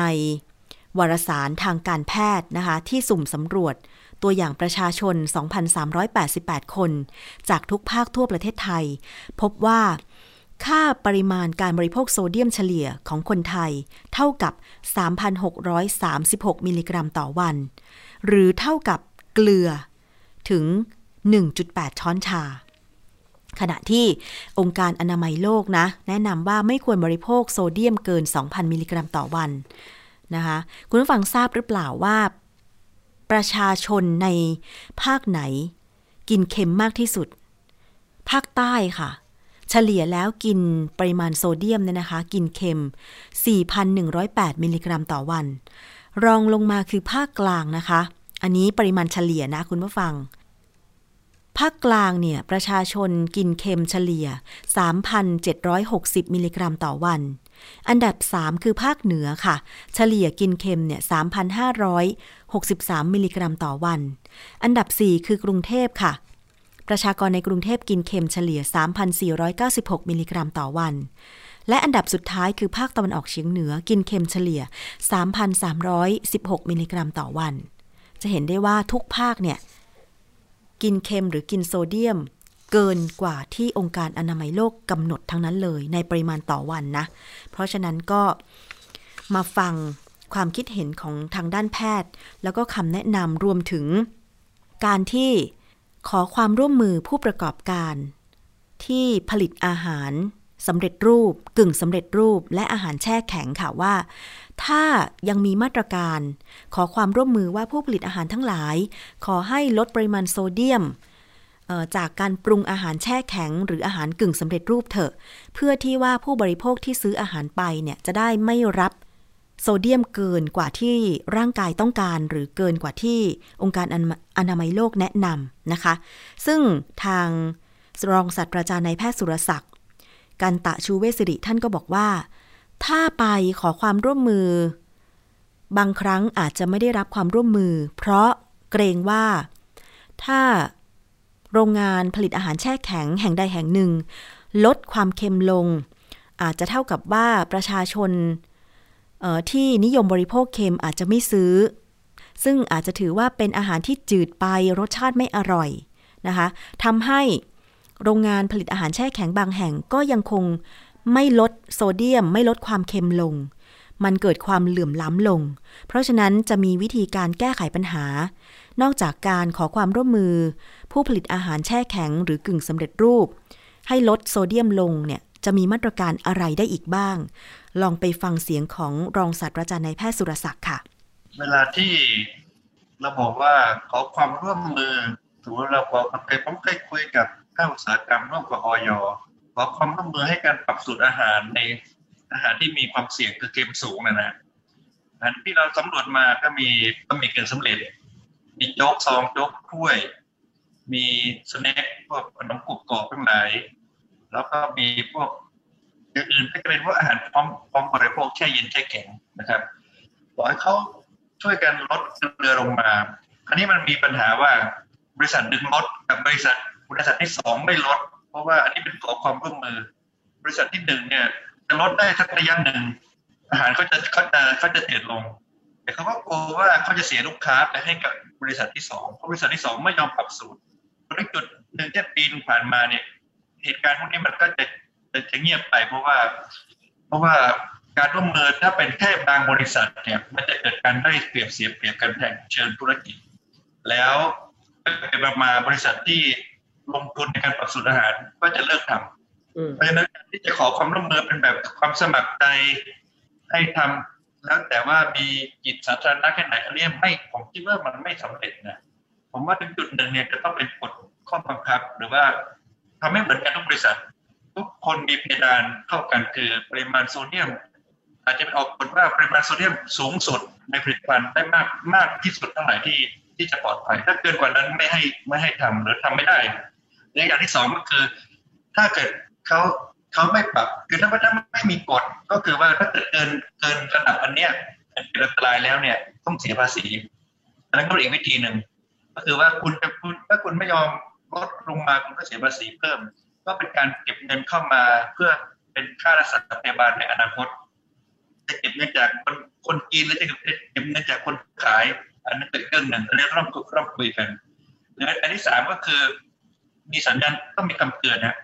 วารสารทางการแพทย์นะคะ ที่สุ่มสำรวจ ตัวอย่างประชาชน 2,388 คน จากทุกภาคทั่วประเทศไทย พบว่าค่าปริมาณการบริโภคโซเดียมเฉลี่ยของคนไทย เท่ากับ 3,636 มิลลิกรัมต่อวัน หรือเท่ากับเกลือถึง 1.8 ช้อนชา ขณะที่องค์การอนามัยโลกนะ แนะนำว่าไม่ควรบริโภคโซเดียมเกิน 2,000 มิลลิกรัมต่อวันนะคะคุณผู้ฟังทราบหรือเปล่าว่า ประชาชนในภาคไหน กินเค็มมากที่สุด ภาคใต้ค่ะ เฉลี่ยแล้วกินปริมาณโซเดียมเนี่ยนะคะ กินเค็ม 4,108 มิลลิกรัมต่อวัน รองลงมาคือภาคกลางนะคะ อันนี้ปริมาณเฉลี่ยนะคุณผู้ฟัง ภาคกลางเนี่ยประชาชนกินเค็มเฉลี่ย 3,760 มิลลิกรัมต่อวันอันดับ 3 คือภาคเหนือค่ะ เฉลี่ยกินเค็มเนี่ย 63 มิลลิกรัมต่อวัน อันดับ 4 คือกรุงเทพค่ะ ประชากรในกรุงเทพกินเค็มเฉลี่ย 3,496 มิลลิกรัมต่อวัน และอันดับสุดท้ายคือภาคตะวันออกเฉียงเหนือกินเค็มเฉลี่ย 3,316 มิลลิกรัมต่อวัน จะเห็นได้ว่าทุกภาคเนี่ยกินเค็มหรือกินโซเดียม เกินกว่าที่องค์การอนามัยโลกกำหนดทั้งนั้นเลย ในปริมาณต่อวันนะ เพราะฉะนั้นก็มาฟัง ความคิดเห็นของทางด้านแพทย์ แล้วก็คำแนะนำรวมถึง การที่ขอความร่วมมือผู้ประกอบการ ที่ผลิตอาหารสำเร็จรูป กึ่งสำเร็จรูปและอาหารแช่แข็งค่ะว่า ถ้ายังมีมาตรการ ขอความร่วมมือว่าผู้ผลิตอาหารทั้งหลาย ขอให้ลดปริมาณโซเดียมจากการปรุงอาหารแช่แข็ง หรืออาหารกึ่งสำเร็จรูปเถอะ เพื่อที่ว่าผู้บริโภคที่ซื้ออาหารไปเนี่ยจะได้ไม่รับ โซเดียมเกินกว่าที่ร่างกายต้องการ หรือเกินกว่าที่องค์การอนามัยโลกแนะนำนะคะ ซึ่งทางรองศาสตราจารย์นายแพทย์สุรศักดิ์กันตะชูเวสิริท่านก็บอกว่า ถ้าไปขอความร่วมมือ บางครั้งอาจจะไม่ได้รับความร่วมมือ เพราะเกรงว่าถ้าโรงงานผลิตอาหารแช่แข็งแห่งใดแห่งหนึ่ง ลดความเค็มลง อาจจะเท่ากับว่าประชาชน ที่นิยมบริโภคเค็มอาจจะไม่ซื้อ ซึ่งอาจจะถือว่าเป็นอาหารที่จืดไปรสชาติไม่อร่อยนะคะทำให้โรงงานผลิตอาหารแช่แข็งบางแห่งก็ยังคงไม่ลดโซเดียม ไม่ลดความเค็มลง มันเกิดความเหลื่อมล้ำลง เพราะฉะนั้นจะมีวิธีการแก้ไขปัญหา นอกจากการขอความร่วมมือ ผู้ผลิตอาหารแช่แข็งหรือกึ่งสำเร็จรูป ให้ลดโซเดียมลงเนี่ย จะมีมาตรการอะไรได้อีกบ้าง ลองไปฟังเสียงของรองศาสตราจารย์นายแพทย์สุรศักดิ์ค่ะ เวลาที่เราบอกว่าขอความร่วมมือถือว่าเราบอกเคยผมเคยคุยกับภาคอุตสาหกรรมร่วมกับออยขอความร่วมมือให้การปรับสูตรอาหารในอาหารที่มีความเสี่ยงคือเค็มสูงนะนะอันที่เราสำรวจมาก็มีบะหมี่กึ่งสำเร็จ มีโจ๊กซองโจ๊กถ้วย มีสแน็คพวกขนมกรุบกรอบทั้งหลาย แล้วก็มีพวกอย่างอื่นก็จะเป็นพวกอาหารพร้อมพร้อมบริโภคแช่เย็นแช่แข็งนะครับบอกให้เขาช่วยกันลดเรือลงมา คราวนี้มันมีปัญหาว่าบริษัทหนึ่งลดกับบริษัทบริษัทที่สองไม่ลด เพราะว่าอันนี้เป็นขอความร่วมมือ บริษัทที่หนึ่งเนี่ยจะลดได้สักระยะหนึ่งอาหารเขาจะเขาจะเขาจะเติดลง แต่เขาก็กลัวว่าเขาจะเสียลูกค้าไปให้กับบริษัทที่สองเพราะบริษัทที่สองไม่ยอมปรับสูตรตรงจุดหนึ่งที่ปีนผ่านมาเนี่ย เหตุการณ์พวกนี้มันก็จะจะเงียบไปเพราะว่า เพราะว่าการร่วมมือถ้าเป็นแค่บางบริษัทเนี่ยมันจะเกิดการได้เปรียบเสียเปรียบกันแทงเชิญธุรกิจ แล้วไปมาบริษัทที่ลงทุนในการปรับสูตรอาหารก็จะเลิกทำเพราะฉะนั้นที่จะขอความร่วมมือเป็นแบบความสมัครใจให้ทำแล้วแต่ว่ามีจิตสาธารณะแค่ไหนอันนี้ไม่ผมคิดว่ามันไม่สำเร็จนะผมว่าถึงจุดหนึ่งเนี่ยจะต้องเป็นกฎข้อบังคับ หรือว่า ทำให้เหมือนกันทุกบริษัท ทุกคนมีเพดานเท่ากันคือปริมาณโซเดียม อาจจะเป็นออกผลว่าปริมาณโซเดียมสูงสุดในผลิตภัณฑ์ได้มากมากที่สุดเทั้งหลายที่ที่จะปลอดภัย ถ้าเกินกว่านั้นไม่ให้ไม่ให้ทำหรือทำไม่ได้และอย่างที่สองก็คือ ถ้าเกิดเขาเขาไม่ปรับคือถ้าว่าถ้าไม่มีกฎก็คือว่าถ้าเกิดเกินเกินระดับอันเนี้ยเป็นอันตรายแล้วเนี่ยต้องเสียภาษีอันนั้นก็เป็นอีกวิธีหนึ่งก็คือว่าคุณจะคุณถ้าคุณไม่ยอม ลดลงมาคุณก็เสียภาษีเพิ่ม ก็เป็นการเก็บเงินเข้ามาเพื่อเป็นค่ารักษาพยาบาลในอนาคต จะเก็บเงินจากคนคนกินหรือจะเก็บเงินจากคนขาย อันนั้นเป็นเรื่องหนึ่งอันนี้ต้องต้องคุยกันและอันที่สามก็คือ มีสัญญาณต้องมีคำเตือนนะ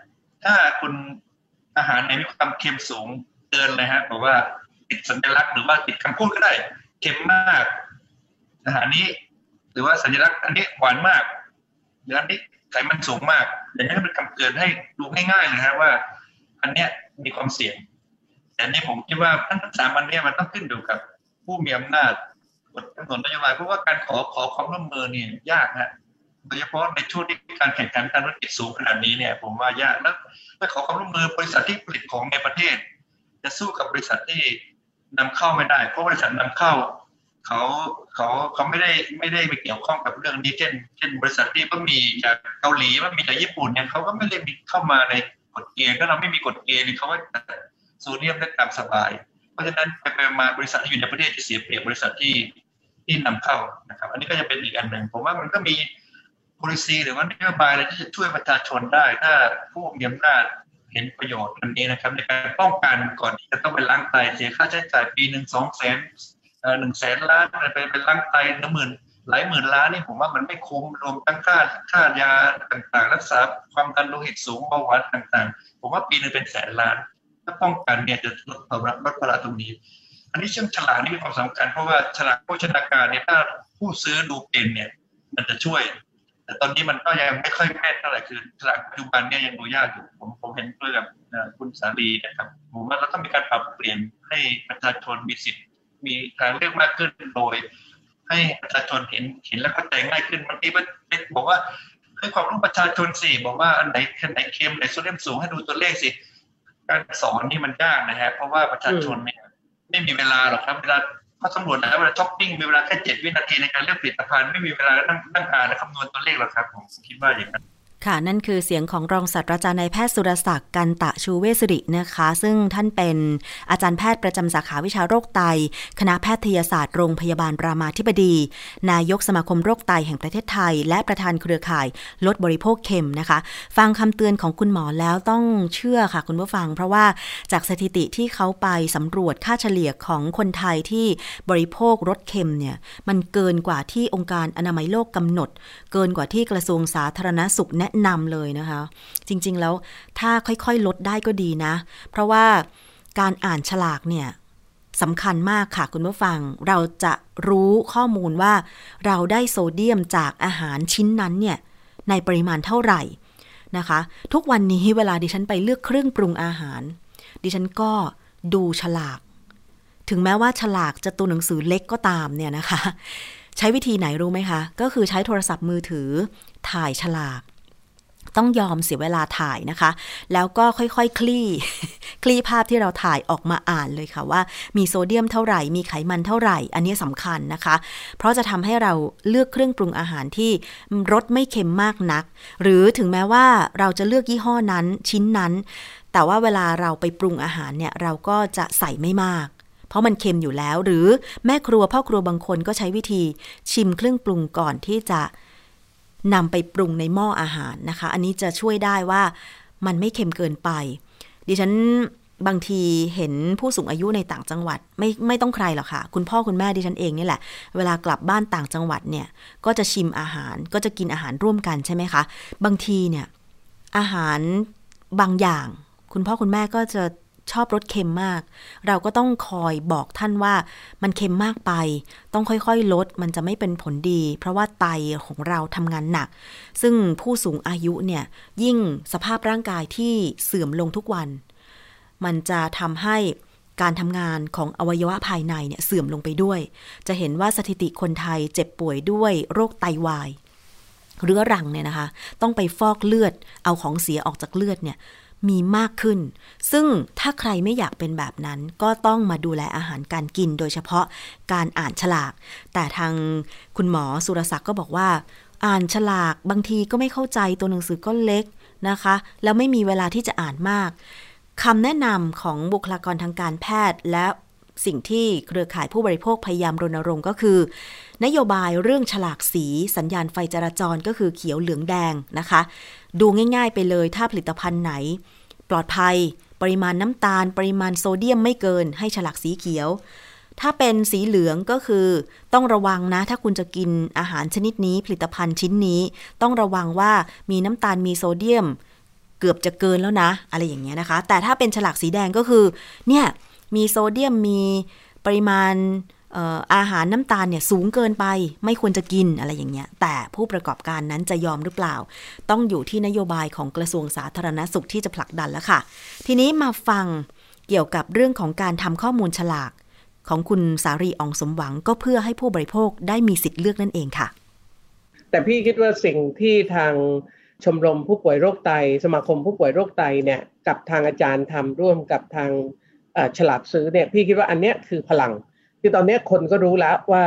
ถ้าคุณอาหารไหนมีความเค็มสูงเตือนเลยฮะบอกว่าติดสัญลักษณ์หรือว่าติดคำพูดก็ได้เค็มมากอาหารนี้ หรือว่าสัญลักษณ์อันนี้หวานมากหรืออันนี้ ไขมันสูงมาก อย่างนี้เป็นคำเตือนให้ดูง่ายๆนะฮะว่า อันเนี้ยมีความเสี่ยง แต่นี่ผมคิดว่าทั้งสามอันเนี้มันต้องขึ้นอยู่กับผู้มีอำนาจกฎกำหนดนโยบายเพราะว่าการขอขอความร่วมมือเนี่ยยากฮะโดยเฉพาะในช่วงที่การแข่งขันการธุรกิจสูงขนาดนี้เนี่ย ผมว่ายากแล้วถ้าขอความร่วมมือบริษัทที่ผลิตของในประเทศ จะสู้กับบริษัทที่นำเข้าไม่ได้ เพราะบริษัทนำเข้า เขาเขาเขาไม่ได้ไม่ได้ไปเกี่ยวข้องกับเรื่องนี้เช่นเช่นบริษัทที่ก็มีจากเกาหลีว่ามีจากญี่ปุ่นเนี่ยเขาก็ไม่ได้มีเข้ามาในกฎเกณฑ์ก็เราไม่มีกฎเกณฑ์เขาก็โซเดียมได้ตามสบาย เพราะฉะนั้นไปมาบริษัทที่อยู่ในประเทศจะเสียเปรียบบริษัทที่ที่นำเข้านะครับ อันนี้ก็จะเป็นอีกอันหนึ่งผมว่ามันก็มี policy หรือว่านโยบายอะไรที่จะช่วยประชาชนได้ ถ้าผู้มีอำนาจเห็นประโยชน์อันนี้นะครับ ในการป้องกันก่อนที่จะต้องไปล้างไตเสียค่าใช้จ่ายปีหนึ่งสองแสน หนึ่งแสนล้านไปเป็นล้างไตหนึ่งหมื่นหลายหมื่นล้านนี่ผมว่ามันไม่คุ้มรวมทั้งค่าค่ายาต่างๆ รักษาความดันโลหิตสูงเบาหวานต่างๆ ผมว่าปีนึงเป็นแสนล้าน ถ้าป้องกันเนี่ยจะลดภาระลดภาระตรงนี้ อันนี้เชื่อมฉลากนี่มีความสำคัญเพราะว่าฉลากโภชนาการเนี่ยถ้าผู้ซื้อดูเป็นเนี่ย มันจะช่วย แต่ตอนนี้มันก็ยังไม่ค่อยแม่นเท่าไหร่คือฉลากปัจจุบันเนี่ยยังดูยากอยู่ผมผมเห็นด้วยกับคุณสาลีนะครับผมว่าเราต้องมีการปรับเปลี่ยนให้ประชาชนมีสิทธิ มีทางเลือกมากขึ้นโดย ให้ประชาชนเห็นเห็นและเข้าใจง่ายขึ้นบางทีมันบอกว่าให้ความรู้ประชาชนสิบอกว่าอันไหนอันไหนเค็มไหนโซเดียมสูงให้ดูตัวเลขสิ การสอนนี่มันยากนะฮะเพราะว่าประชาชนเนี่ยไม่มีเวลาหรอกครับเวลาเขาสำรวจนะเวลาช้อปปิ้งมีเวลาแค่เจ็ดวินาทีในการเลือกผลิตภัณฑ์ไม่มีเวลานั่งนั่งอ่านและคำนวณตัวเลขหรอกครับผมคิดว่าอย่างนั้น ค่ะนั่นคือเสียงของรองศาสตราจารย์นายแพทย์สุรศักดิ์กันตะชูเวสรินะคะ ซึ่งท่านเป็นอาจารย์แพทย์ประจำสาขาวิชาโรคไต คณะแพทยศาสตร์โรงพยาบาลรามาธิบดี นายกสมาคมโรคไตแห่งประเทศไทย และประธานเครือข่ายลดบริโภคเค็มนะคะ ฟังคำเตือนของคุณหมอแล้วต้องเชื่อค่ะคุณผู้ฟัง เพราะว่าจากสถิติที่เขาไปสำรวจค่าเฉลี่ยของคนไทยที่บริโภครสเค็มเนี่ยมันเกินกว่าที่องค์การอนามัยโลกกำหนด เกินกว่าที่กระทรวงสาธารณสุขแนะนำเลยนะคะ จริงๆแล้วถ้าค่อยๆ ลดได้ก็ดีนะ เพราะว่าการอ่านฉลากเนี่ยสำคัญมากค่ะคุณผู้ฟัง เราจะรู้ข้อมูลว่า เราได้โซเดียมจากอาหารชิ้นนั้นเนี่ยในปริมาณเท่าไหร่นะคะ ทุกวันนี้เวลาดิฉันไปเลือกเครื่องปรุงอาหาร ดิฉันก็ดูฉลาก ถึงแม้ว่าฉลากจะตัวหนังสือเล็กก็ตามเนี่ยนะคะ ใช้วิธีไหนรู้ไหมคะ ก็คือใช้โทรศัพท์มือถือ ถ่ายฉลาก ต้องยอมเสียเวลาถ่ายนะคะ แล้วก็ค่อยๆคคลี่ คลี่ภาพที่เราถ่ายออกมาอ่านเลยค่ะว่า มีโซเดียมเท่าไหร่ มีไขมันเท่าไหร่ อันนี้สำคัญนะคะ เพราะจะทำให้เราเลือกเครื่องปรุงอาหารที่รสไม่เค็มมากนัก หรือถึงแม้ว่าเราจะเลือกยี่ห้อนั้นชิ้นนั้น แต่ว่าเวลาเราไปปรุงอาหารเนี่ยเราก็จะใส่ไม่มากเพราะมันเค็มอยู่แล้ว หรือแม่ครัวพ่อครัวบางคนก็ใช้วิธีชิมเครื่องปรุงก่อนที่จะ นำไปปรุงในหม้ออาหารนะคะ อันนี้จะช่วยได้ว่ามันไม่เค็มเกินไป ดิฉันบางทีเห็นผู้สูงอายุในต่างจังหวัดไม่ไม่ต้องใครหรอกค่ะ คุณพ่อคุณแม่ดิฉันเองนี่แหละ เวลากลับบ้านต่างจังหวัดเนี่ยก็จะชิมอาหารก็จะกินอาหารร่วมกันใช่ไหมคะ บางทีเนี่ยอาหารบางอย่าง คุณพ่อคุณแม่ก็จะ ชอบรสเค็มมาก เราก็ต้องคอยบอกท่านว่ามันเค็มมากไป ต้องค่อยๆ ลดมันจะไม่เป็นผลดี เพราะว่าไตของเราทำงานหนัก ซึ่งผู้สูงอายุเนี่ยยิ่งสภาพร่างกายที่เสื่อมลงทุกวัน มันจะทำให้การทำงานของอวัยวะภายในเนี่ยเสื่อมลงไปด้วย จะเห็นว่าสถิติคนไทยเจ็บป่วยด้วยโรคไตาวายเรื้อรังเนี่ยนะคะ ต้องไปฟอกเลือด เอาของเสียออกจากเลือดเนี่ย มีมากขึ้น ซึ่งถ้าใครไม่อยากเป็นแบบนั้น ก็ต้องมาดูแลอาหารการกินโดยเฉพาะการอ่านฉลาก แต่ทางคุณหมอสุรศักดิ์ก็บอกว่า อ่านฉลากบางทีก็ไม่เข้าใจตัวหนังสือก็เล็กนะคะ แล้วไม่มีเวลาที่จะอ่านมากคำแนะนำของบุคลากรทางการแพทย์และสิ่งที่เครือข่ายผู้บริโภคพยายามรณรงค์ก็คือ นโยบายเรื่องฉลากสี สัญญาณไฟจราจรก็คือเขียวเหลืองแดงนะคะ ดูง่าย ๆ ไปเลยถ้าผลิตภัณฑ์ไหน ปลอดภัย ปริมาณน้ำตาล ปริมาณโซเดียมไม่เกิน ให้ฉลากสีเขียว ถ้าเป็นสีเหลืองก็คือต้องระวังนะ ถ้าคุณจะกินอาหารชนิดนี้ผลิตภัณฑ์ชิ้นนี้ ต้องระวังว่ามีน้ำตาลมีโซเดียม เกือบจะเกินแล้วนะ อะไรอย่างเงี้ยนะคะ แต่ถ้าเป็นฉลากสีแดงก็คือ เนี่ยมีโซเดียมมีปริมาณ อาหารน้ำตาลเนี่ยสูงเกินไปไม่ควรจะกินอะไรอย่างเงี้ยแต่ผู้ประกอบการนั้นจะยอมหรือเปล่า ต้องอยู่ที่นโยบายของกระทรวงสาธารณสุขที่จะผลักดันแล้วค่ะ ทีนี้มาฟังเกี่ยวกับเรื่องของการทำข้อมูลฉลาก ของคุณสารีอองสมหวังก็เพื่อให้ผู้บริโภคได้มีสิทธิ์เลือกนั่นเองค่ะ แต่พี่คิดว่าสิ่งที่ทางชมรมผู้ป่วยโรคไต สมาคมผู้ป่วยโรคไตเนี่ยกับทางอาจารย์ทำร่วมกับทางฉลากซื้อเนี่ยพี่คิดว่าอันเนี้ยคือพลัง คือตอนนี้คนก็รู้แล้วว่า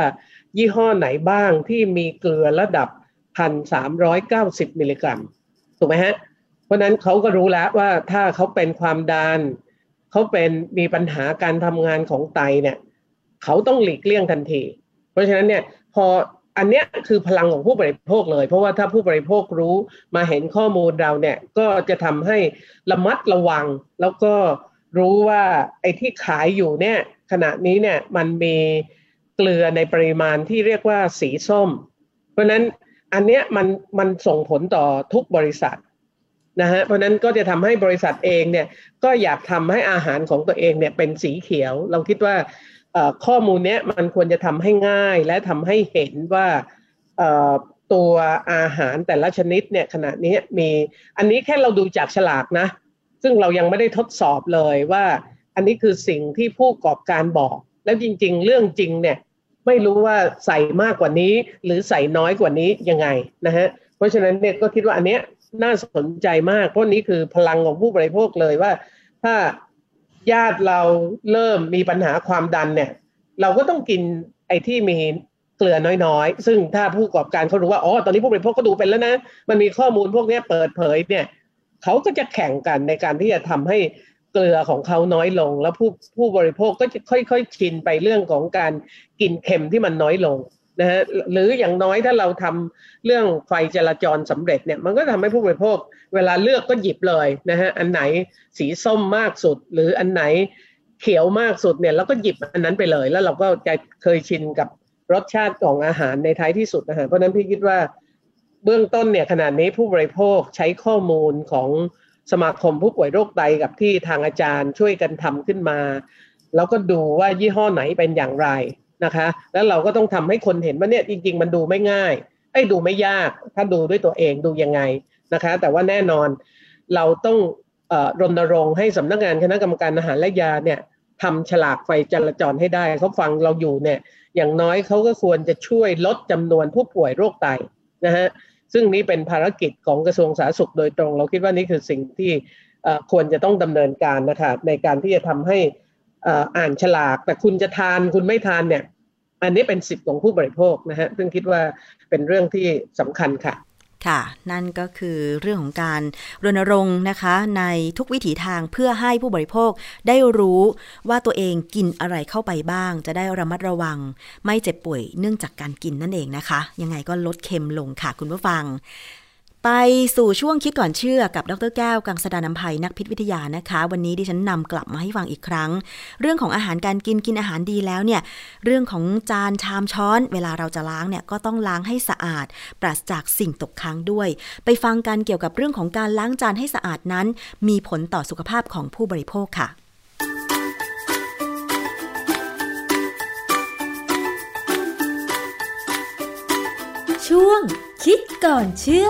ยี่ห้อไหนบ้างที่มีเกลือระดับพันสามร้อยเก้าสิบมิลลิกรัมถูกไหมฮะ เพราะนั้นเขาก็รู้แล้วว่าถ้าเขาเป็นความดันเขาเป็นมีปัญหาการทำงานของไตเนี่ยเขาต้องหลีกเลี่ยงทันที เพราะฉะนั้นเนี่ยพออันเนี้ยคือพลังของผู้บริโภคเลย เพราะว่าถ้าผู้บริโภครู้มาเห็นข้อมูลเราเนี่ยก็จะทำให้ระมัดระวัง แล้วก็รู้ว่าไอ้ที่ขายอยู่เนี่ย ขณะนี้เนี่ยมันมีเกลือในปริมาณที่เรียกว่าสีส้ม เพราะนั้นอันเนี้ยมันมันส่งผลต่อทุกบริษัทนะฮะเพราะนั้นก็จะทำให้บริษัทเองเนี่ยก็อยากทำให้อาหารของตัวเองเนี่ยเป็นสีเขียว เราคิดว่าข้อมูลเนี้ยมันควรจะทำให้ง่ายและทำให้เห็นว่าตัวอาหารแต่ละชนิดเนี่ยขณะนี้มีอันนี้แค่เราดูจากฉลากนะ ซึ่งเรายังไม่ได้ทดสอบเลยว่า อันนี้คือสิ่งที่ผู้ประกอบการบอก แล้วจริง ๆ เรื่องจริงเนี่ยไม่รู้ว่าใส่มากกว่านี้ หรือใส่น้อยกว่านี้ยังไงนะฮะเพราะฉะนั้นเนี่ยก็คิดว่าอันเนี้ยน่าสนใจมากเพราะนี้คือพลังของผู้บริโภคเลยว่า ถ้าญาติเราเริ่มมีปัญหาความดันเนี่ย เราก็ต้องกินไอ้ที่มีเกลือน้อยๆ ซึ่งถ้าผู้ประกอบการเขารู้ว่าอ๋อตอนนี้ผู้บริโภคก็ดูเป็นแล้วนะ มันมีข้อมูลพวกนี้เปิดเผยเนี่ยเขาก็จะแข่งกันในการที่จะทำให้ เกลือของเขาน้อยลง แล้วผู้ผู้บริโภคก็จะค่อยๆชินไปเรื่องของการกินเค็มที่มันน้อยลงนะฮะหรืออย่างน้อยถ้าเราทำเรื่องไฟจราจรสำเร็จเนี่ยมันก็ทำให้ผู้บริโภค เวลาเลือกก็หยิบเลยนะฮะอันไหนสีส้มมากสุด หรืออันไหนเขียวมากสุดเนี่ยเราก็หยิบอันนั้นไปเลย แล้วเราก็จะเคยชินกับรสชาติของอาหารในท้ายที่สุดนะฮะเพราะนั้นพี่คิดว่าเบื้องต้นเนี่ยขนาดนี้ผู้บริโภคใช้ข้อมูลของ สมาคมผู้ป่วยโรคไตกับที่ทางอาจารย์ช่วยกันทำขึ้นมา แล้วก็ดูว่ายี่ห้อไหนเป็นอย่างไรนะคะ แล้วเราก็ต้องทำให้คนเห็นว่าเนี่ยจริง ๆ มันดูไม่ง่ายไอ้ดูไม่ยาก ถ้าดูด้วยตัวเองดูยังไงนะคะ แต่ว่าแน่นอนเราต้องรณรงค์ให้สำนักงานคณะกรรมการอาหารและยาเนี่ยทำฉลากไฟจราจรให้ได้เขาฟังเราอยู่เนี่ยอย่างน้อยเขาก็ควรจะช่วยลดจำนวนผู้ป่วยโรคไตนะฮะ ซึ่งนี้เป็นภารกิจของกระทรวงสาธารณสุขโดยตรง เราคิดว่านี่คือสิ่งที่ควรจะต้องดำเนินการนะคะในการที่จะทำให้อ่านฉลาก แต่คุณจะทานคุณไม่ทานเนี่ยอันนี้เป็นสิทธิ์ของผู้บริโภคนะฮะซึ่งคิดว่าเป็นเรื่องที่สำคัญค่ะ ค่ะ นั่นก็คือเรื่องของการรณรงค์นะคะ ในทุกวิถีทางเพื่อให้ผู้บริโภคได้รู้ว่าตัวเองกินอะไรเข้าไปบ้าง จะได้ระมัดระวัง ไม่เจ็บป่วยเนื่องจากการกินนั่นเองนะคะ ยังไงก็ลดเค็มลงค่ะคุณผู้ฟัง ไปสู่ช่วงคิดก่อนเชื่อกับดรแก้ว กังสดานนภัยนักพิษวิทยานะคะ วันนี้ดิฉันนำกลับมาให้ฟังอีกครั้ง เรื่องของอาหารการกินกินอาหารดีแล้วเนี่ยเรื่องของจานชามช้อน เวลาเราจะล้างเนี่ยก็ต้องล้างให้สะอาด ปราศจากสิ่งตกค้างด้วย ไปฟังกันเกี่ยวกับเรื่องของการล้างจานให้สะอาดนั้น มีผลต่อสุขภาพของผู้บริโภคค่ะช่วงคิดก่อนเชื่อ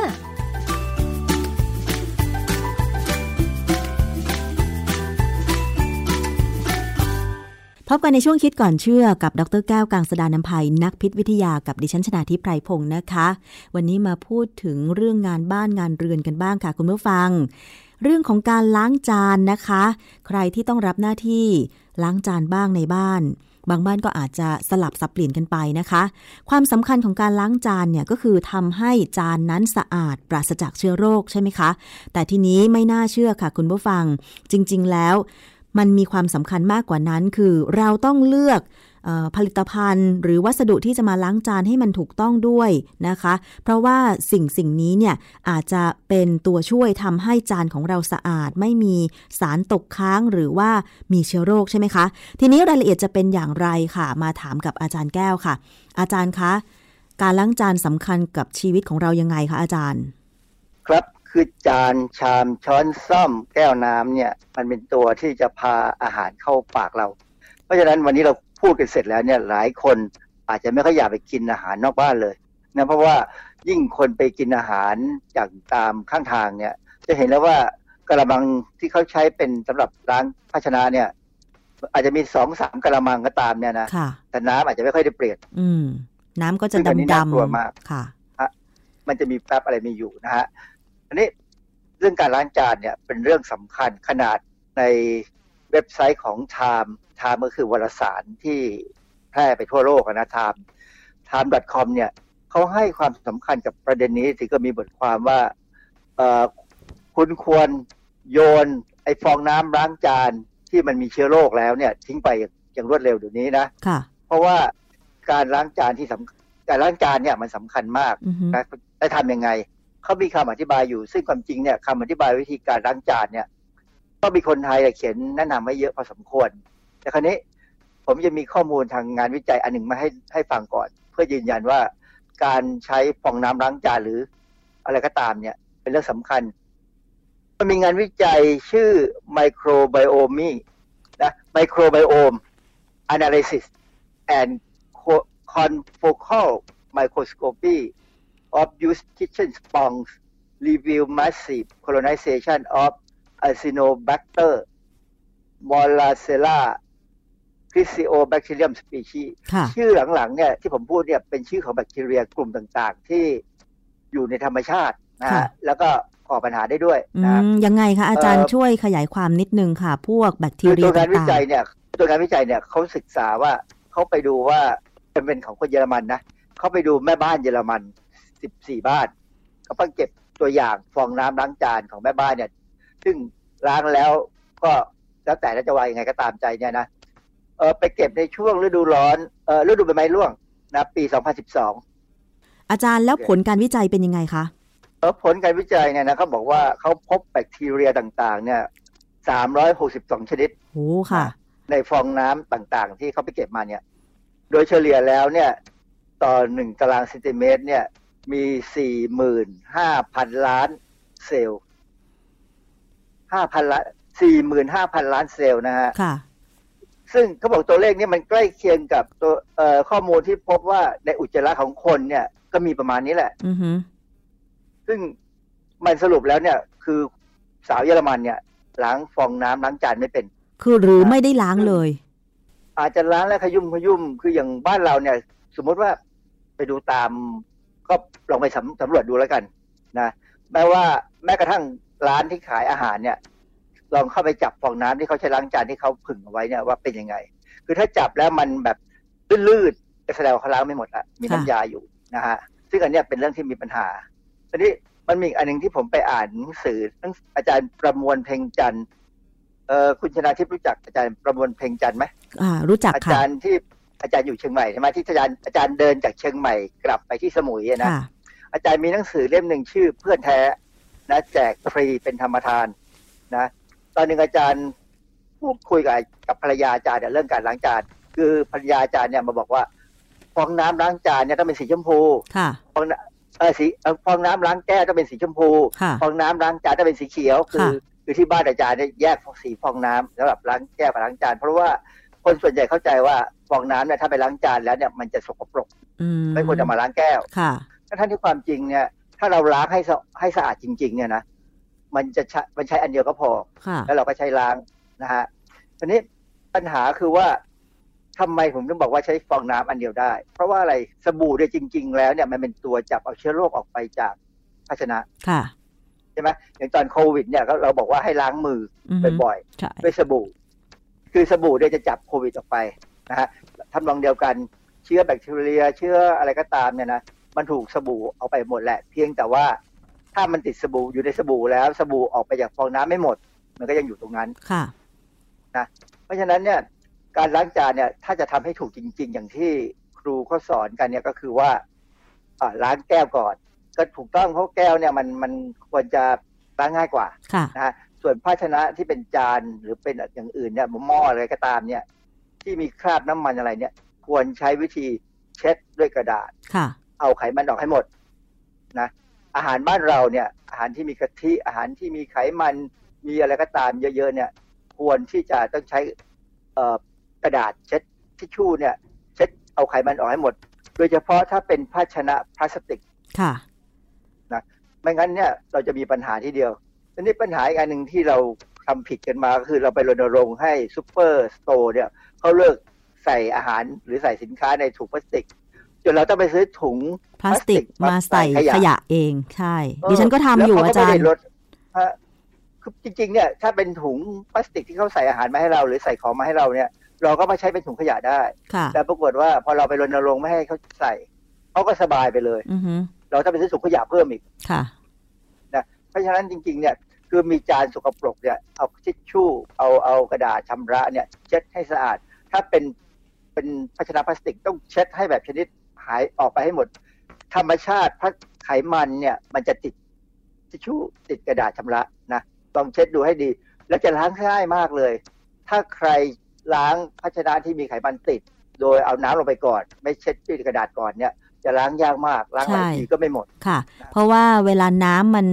พบกันในช่วงคิดก่อนเชื่อกับดรแก้วกังสดานนภัยนักพิษวิทยากับดิฉันชนาทิพไพรพงศ์นะคะ วันนี้มาพูดถึงเรื่องงานบ้านงานเรือนกันบ้างค่ะคุณผู้ฟัง เรื่องของการล้างจานนะคะ ใครที่ต้องรับหน้าที่ล้างจานบ้างในบ้าน บางบ้านก็อาจจะสลับสับเปลี่ยนกันไปนะคะ ความสำคัญของการล้างจานเนี่ยก็คือทำให้จานนั้นสะอาดปราศจากเชื้อโรคใช่ไหมคะ แต่ทีนี้ไม่น่าเชื่อค่ะคุณผู้ฟัง จริง ๆ แล้ว มันมีความสำคัญมากกว่านั้น คือเราต้องเลือกผลิตภัณฑ์ หรือวัสดุที่จะมาล้างจานให้มันถูกต้องด้วยนะคะ เพราะว่าสิ่งสิ่งนี้เนี่ยอาจจะเป็นตัวช่วยทำให้จานของเราสะอาด ไม่มีสารตกค้างหรือว่ามีเชื้อโรคใช่ไหมคะ ทีนี้รายละเอียดจะเป็นอย่างไรค่ะ มาถามกับอาจารย์แก้วค่ะ อาจารย์คะ การล้างจานสำคัญกับชีวิตของเรายังไงคะอาจารย์ ครับ คือจานชามช้อนซ่อมแก้วน้ำเนี่ยมันเป็นตัวที่จะพาอาหารเข้าปากเรา เพราะฉะนั้นวันนี้เราพูดกันเสร็จแล้วเนี่ยหลายคนอาจจะไม่ค่อยอยากไปกินอาหารนอกบ้านเลยนะเพราะว่ายิ่งคนไปกินอาหารจากตามข้างทางเนี่ย จะเห็นแล้วว่ากระมังที่เขาใช้เป็นสำหรับล้างภาชนะเนี่ย อาจจะมีสองสามกระมังก็ตามเนี่ยนะแต่น้ำอาจจะไม่ค่อยได้เปลี่ยน อืม น้ำก็จะดำดำมากค่ะ มันจะมีแป๊บอะไรมีอยู่นะฮะ อันนี้เรื่องการล้างจานเนี่ยเป็นเรื่องสำคัญขนาดในเว็บไซต์ของ Time Time ก็คือวารสารที่แพร่ไปทั่วโลกนะ Time time.com เนี่ยเขาให้ความสำคัญกับประเด็นนี้ถึงก็มีบทความว่าคุณควรโยนไอ้ฟองน้ำล้างจานที่มันมีเชื้อโรคแล้วเนี่ยทิ้งไปอย่างรวดเร็วเดี๋ยวนี้นะะเพราะว่าการล้างจานที่สำการล้างจานเนี่ยมันสำคัญมากนะได้ทำยังไง เขามีคำอธิบายอยู่ ซึ่งความจริงเนี่ยคำอธิบายวิธีการล้างจานเนี่ย ก็มีคนไทยเขียนแนะนำไว้เยอะพอสมควร แต่ครั้นี้ผมจะมีข้อมูลทางงานวิจัยอันหนึ่งมาให้ให้ฟังก่อน เพื่อยืนยันว่าการใช้ฟองน้ำล้างจานหรืออะไรก็ตามเนี่ย เป็นเรื่องสำคัญ มันมีงานวิจัยชื่อ microbiome นะ microbiome analysis and confocal microscopy of used kitchen sponge review massive colonization of Acinobacter molacella c r i s i o b a c t e r i u m species ชื่อหลังๆเนี่ยที่ผมพูดเนี่ยเป็นชื่อของแบคทีเรียกลุ่มต่างๆ ที่อยู่ในธรรมชาตินะฮะแล้วก็ก่อปัญหาได้ด้วยนะยังไงคะอาจารย์ช่วยขยายความนิดนึงค่ะ พวกแบคทีเรียตัวงานวิจัยเนี่ยตัวงานวิจัยเนี่ยเขาศึกษาว่าเขาไปดูว่าเป็นของคนเยอรมันนะเขาไปดูแม่บ้านเยอรมัน สิบสี่บ้านเขาเพิ่งเก็บตัวอย่างฟองน้ำล้างจานของแม่บ้านเนี่ย ซึ่งล้างแล้วก็แล้วแต่จะว่ายังไงก็ตามใจเนี่ยนะเออไปเก็บในช่วงฤดูร้อนเออฤดูใบไม้ร่วงนะปี 2012 อาจารย์แล้วผลการวิจัยเป็นยังไงคะเออผลการวิจัยเนี่ยนะเขาบอกว่าเขาพบแบคทีเรียต่างๆ เนี่ย362 ชนิดโอ้ค่ะ ในฟองน้ำต่างๆ ที่เขาไปเก็บมาเนี่ย โดยเฉลี่ยแล้วเนี่ย ต่อหนึ่งตารางเซนติเมตร เนี่ย มีสี่หมื่นห้าพันล้านเซลล์ห้าพันล้านสี่หมื่นห้าพันล้านเซลล์นะฮะค่ะ ซึ่งเขาบอกตัวเลขนี้มันใกล้เคียงกับตัวเอ่อข้อมูลที่พบว่าในอุจจาระของคนเนี่ย ก็มีประมาณนี้แหละ อือฮึซึ่งมันสรุปแล้วเนี่ย คือสาวเยอรมันเนี่ย ล้างฟองน้ำล้างจานไม่เป็น คือหรือไม่ได้ล้างเลย อาจจะล้างแล้วขยุ่มขยุ่มคืออย่างบ้านเราเนี่ย สมมติว่าไปดูตาม ก็ลองไปสำรวจดูแล้วกันนะแม้ว่าแม้กระทั่งร้านที่ขายอาหารเนี่ย ลองเข้าไปจับฟองน้ำที่เขาใช้ล้างจานที่เขาผึ่งเอาไว้เนี่ยว่าเป็นยังไง คือถ้าจับแล้วมันแบบลื่นๆจะแสดงว่าเขาล้างไม่หมดละมีน้ำยาอยู่นะฮะซึ่งอันนี้เป็นเรื่องที่มีปัญหาทีนี้มันมีอันหนึ่งที่ผมไปอ่านหนังสืออาจารย์ประมวลเพ่งจันทร์เออคุณชนาทิพย์รู้จักอาจารย์ประมวลเพ่งจันทร์ไหมอ่า รู้จักค่ะอาจารย์ที่ อาจารย์อยู่เชียงใหม่ใช่ไหมที่อาจารย์อาจารย์เดินจากเชียงใหม่กลับไปที่สมุยนะอาจารย์มีหนังสือเล่มหนึ่งชื่อเพื่อนแท้นะแจกฟรีเป็นธรรมทานนะตอนหนึ่งอาจารย์พูดคุยกับกับภรรยาอาจารย์เรื่องการล้างจานคือภรรยาอาจารย์เนี่ยมาบอกว่าฟองน้ำล้างจานเนี่ยต้องเป็นสีชมพูฟองเออสีฟองน้ำล้างแก้วต้องเป็นสีชมพูฟองน้ำล้างจานต้องเป็นสีเขียว คือคือที่บ้านอาจารย์เนี่ยแยกสีฟองน้ำสำหรับล้างแก้วกับล้างจานเพราะว่าคนส่วนใหญ่เข้าใจว่า ฟองน้ำเนี่ยถ้าไปล้างจานแล้วเนี่ยมันจะสกปรกไม่ควรจะมาล้างแก้วค่ะท่านที่ความจริงเนี่ย ถ้าเราล้างให้ให้สะอาดจริง ๆ เนี่ยนะมันจะใช้มันใช้อันเดียวก็พอ แล้วเราก็ใช้ล้างนะฮะทีนี้ปัญหาคือว่าทำไมผมต้องบอกว่าใช้ฟองน้ำอันเดียวได้ เพราะว่าอะไรสบู่เนี่ยจริง ๆ แล้วเนี่ยมันเป็นตัวจับเอาเชื้อโรคออกไปจากภาชนะค่ะใช่ไหมอย่างตอนโควิด เนี่ยเราบอกว่าให้ล้างมือบ่อยๆด้วยสบู่ คือสบู่เนี่ยจะจับโควิดออกไป นะฮะทำนองเดียวกันเชื้อแบคทีเรีย เชื้ออะไรก็ตามเนี่ยนะมันถูกสบู่เอาไปหมดแหละ เพียงแต่ว่าถ้ามันติดสบู่อยู่ในสบู่แล้วสบู่ออกไปจากฟองน้ำไม่หมด มันก็ยังอยู่ตรงนั้นค่ะนะเพราะฉะนั้นเนี่ยการล้างจานเนี่ยถ้าจะทำให้ถูกจริง ๆ อย่างที่ครูเขาสอนกันเนี่ยก็คือว่าล้างแก้วก่อน ก็ถูกต้องเพราะแก้วเนี่ยมันมันควรจะล้างง่ายกว่านะฮะส่วนภาชนะที่เป็นจานหรือเป็นอย่างอื่นเนี่ยหม้ออะไรก็ตามเนี่ย ที่มีคราบน้ำมันอะไรเนี่ย ควรใช้วิธีเช็ดด้วยกระดาษเอาไขมันออกให้หมดนะอาหารบ้านเราเนี่ย อาหารที่มีกะทิอาหารที่มีไขมันมีอะไรก็ตามเยอะๆเนี่ย ควรที่จะต้องใช้กระดาษเช็ดทิชชู่เนี่ย เช็ดเอาไขมันออกให้หมด โดยเฉพาะถ้าเป็นภาชนะพลาสติกค่ะนะไม่งั้นเนี่ยเราจะมีปัญหาที่เดียวทีนี้ปัญหาอีกอันหนึ่งที่เราทำผิดกันมาคือเราไปรณรงค์ให้ซูเปอร์สโตร์เนี่ย เขาเลิกใส่อาหารหรือใส่สินค้าในถุงพลาสติกจนเราต้องไปซื้อถุงพลาสติกมาใส่ขยะเองใช่ ดิฉันก็ทำอยู่อาจารย์คือจริงๆเนี่ยถ้าเป็นถุงพลาสติกที่เขาใส่อาหารมาให้เรา หรือใส่ของมาให้เราเนี่ย เราก็มาใช้เป็นถุงขยะได้แต่ปรากฏว่าพอเราไปรณรงค์ไม่ให้เขาใส่เขาก็สบายไปเลยเราต้องไปซื้อถุงขยะเพิ่มอีกค่ะนะเพราะฉะนั้นจริง ๆ เนี่ย คือมีจานสกปรกเนี่ยเอาทิชชู่เอาเอากระดาษชำระเนี่ย เช็ดให้สะอาด ถ้าเป็นเป็นภาชนะพลาสติกต้องเช็ดให้แบบชนิดหายออกไปให้หมด ธรรมชาติพัไขมันเนี่ย มันจะติดทิชชู่ติดกระดาษชำระนะต้องเช็ดดูให้ดี แล้วจะล้างง่ายมากเลย ถ้าใครล้างภาชนะที่มีไขมันติด โดยเอาน้ำลงไปก่อน ไม่เช็ดด้วยกระดาษก่อนเนี่ยจะล้างยากมากล้างหลายทีก็ไม่หมดค่ะ เพราะว่าเวลาน้ำมัน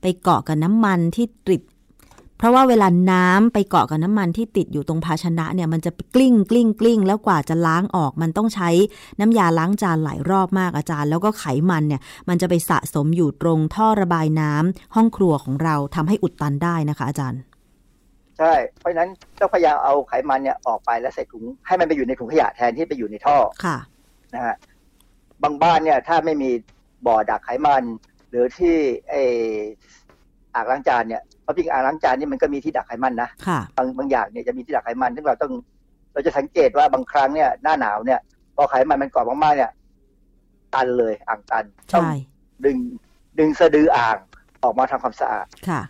ไปเกาะกับน้ำมันที่ติด เพราะว่าเวลาน้ำไปเกาะกับน้ำมันที่ติดอยู่ตรงภาชนะเนี่ยมันจะกลิ้งกลิ้งกลิ้งแล้วกว่าจะล้างออก มันต้องใช้น้ำยาล้างจานหลายรอบมากอาจารย์ แล้วก็ไขมันเนี่ยมันจะไปสะสมอยู่ตรงท่อระบายน้ำห้องครัวของเราทำให้อุดตันได้นะคะ อาจารย์ ใช่ เพราะฉะนั้นต้องพยายามเอาไขมันเนี่ยออกไปแล้วใส่ถุงให้มันไปอยู่ในถุงขยะแทนที่ไปอยู่ในท่อค่ะนะฮะบางบ้านเนี่ย ถ้าไม่มีบ่อดักไขมัน หรือที่ไออ่างล้างจานเนี่ยเพ ราะจริงอ่างล้างจานนี่มันก็มีที่ดักไขมันนะบางบางอย่างเนี่ยจะมีที่ดักไขมันซึ่งเราต้อง เราจะสังเกตว่าบางครั้งเนี่ยหน้าหนาวเนี่ยพอไขมันมันเกาะมากๆเนี่ย ตันเลยอ่างตันต้องดึงดึงสะดืออ่างออกมาทำความสะอาดค่ะ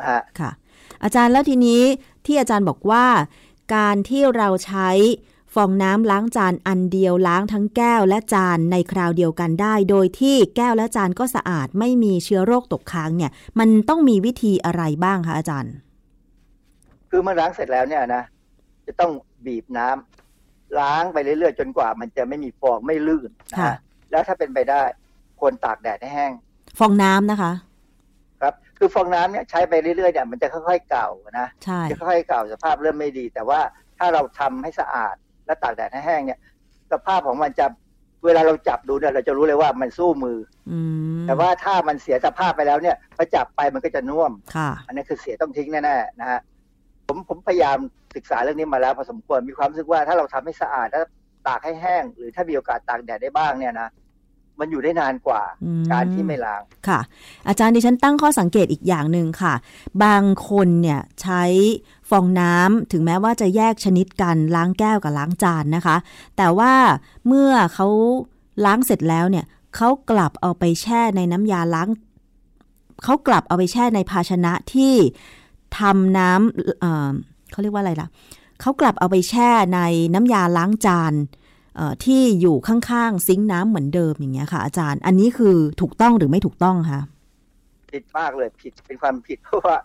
ค่ะ อาจารย์แล้วทีนี้ที่อาจารย์บอกว่า การที่เราใช้ ฟองน้ำล้างจานอันเดียวล้างทั้งแก้วและจานในคราวเดียวกันได้ โดยที่แก้วและจานก็สะอาดไม่มีเชื้อโรคตกค้างเนี่ย มันต้องมีวิธีอะไรบ้างคะอาจารย์ คือเมื่อล้างเสร็จแล้วเนี่ยนะจะต้องบีบน้ำล้างไปเรื่อยๆ จนกว่า มันจะไม่มีฟองไม่ลื่นนะแล้วถ้าเป็นไปได้ควรตากแดดให้แห้ง ฟองน้ำนะคะ ครับ คือฟองน้ำเนี่ยใช้ไปเรื่อยๆเนี่ยมันจะค่อยๆเก่านะใช่จะค่อยๆเก่าสภาพเริ่มไม่ดี แต่ว่าถ้าเราทำให้สะอาด และตากแดดให้แห้งเนี่ยสภาพของมันจะเวลาเราจับดูเนี่ยเราจะรู้เลยว่ามันสู้มือแต่ว่าถ้ามันเสียสภาพไปแล้วเนี่ยพอจับไปมันก็จะน่วมอันนี้คือเสียต้องทิ้งแน่ๆนะฮะผมผมพยายามศึกษาเรื่องนี้มาแล้วพอสมควรมีความรู้สึกว่าถ้าเราทำให้สะอาดแล้วตากให้แห้ง หรือถ้ามีโอกาสตากแดดได้บ้างเนี่ยนะมันอยู่ได้นานกว่าการที่ไม่ล้างค่ะ อาจารย์ดิฉันตั้งข้อสังเกตอีกอย่างหนึ่งค่ะ บางคนเนี่ยใช้ ฟองน้ำถึงแม้ว่าจะแยกชนิดกันล้างแก้วกับล้างจานนะคะ แต่ว่าเมื่อเขาล้างเสร็จแล้วเนี่ยเขากลับเอาไปแช่ในน้ำยาล้างเขากลับเอาไปแช่ในภาชนะที่ทำน้ำเเขาเรียกว่าอะไรล่ะเขากลับเอาไปแช่ในน้ำยาล้างจานที่อยู่ข้างๆซิงค์น้ำเหมือนเดิมอย่างเงี้ยค่ะ อาจารย์ อันนี้คือถูกต้องหรือไม่ถูกต้องคะผิดมากเลยผิดเป็นความผิดเพราะว่า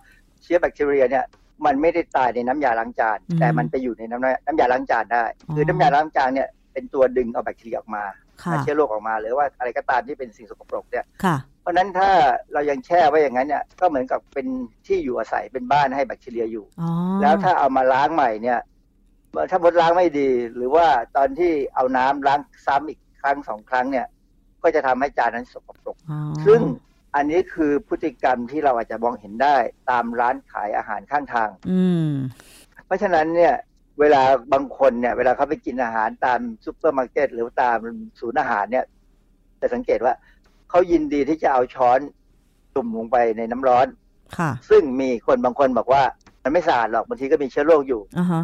เชื้อแบคทีเรียเนี่ย มันไม่ได้ตายในน้ำยาล้างจาน แต่มันไปอยู่ในน้ำน้ำยาล้างจานได้ คือน้ำยาล้างจานเนี่ยเป็นตัวดึงเอาแบคทีเรียออกมาเชื้อโรคออกมาหรือว่าอะไรก็ตามที่เป็นสิ่งสกปรกเนี่ยเพราะนั้นถ้าเรายังแช่ไว้อย่างนั้นเนี่ยก็เหมือนกับเป็นที่อยู่อาศัยเป็นบ้านให้แบคทีเรียอยู่ แล้วถ้าเอามาล้างใหม่เนี่ยถ้ามดล้างไม่ดี หรือว่าตอนที่เอาน้ำล้างซ้ำอีกครั้งสองครั้งเนี่ย ก็จะทำให้จานนั้นสกปรกซึ่ง อันนี้คือพฤติกรรมที่เราอาจจะมองเห็นได้ตามร้านขายอาหารข้างทาง อืเพราะฉะนั้นเนี่ย เวลาบางคนเนี่ย เวลาเขาไปกินอาหารตามซูเปอร์มาร์เก็ตหรือตามศูนย์อาหารเนี่ยจะสังเกตว่าเขายินดีที่จะเอาช้อนตุ่มลงไปในน้ำร้อนค่ะ ซึ่งมีคนบางคนบอกว่า มันไม่สะอาดหรอกบางทีก็มีเชื้อโรคอยู่อ่าฮะ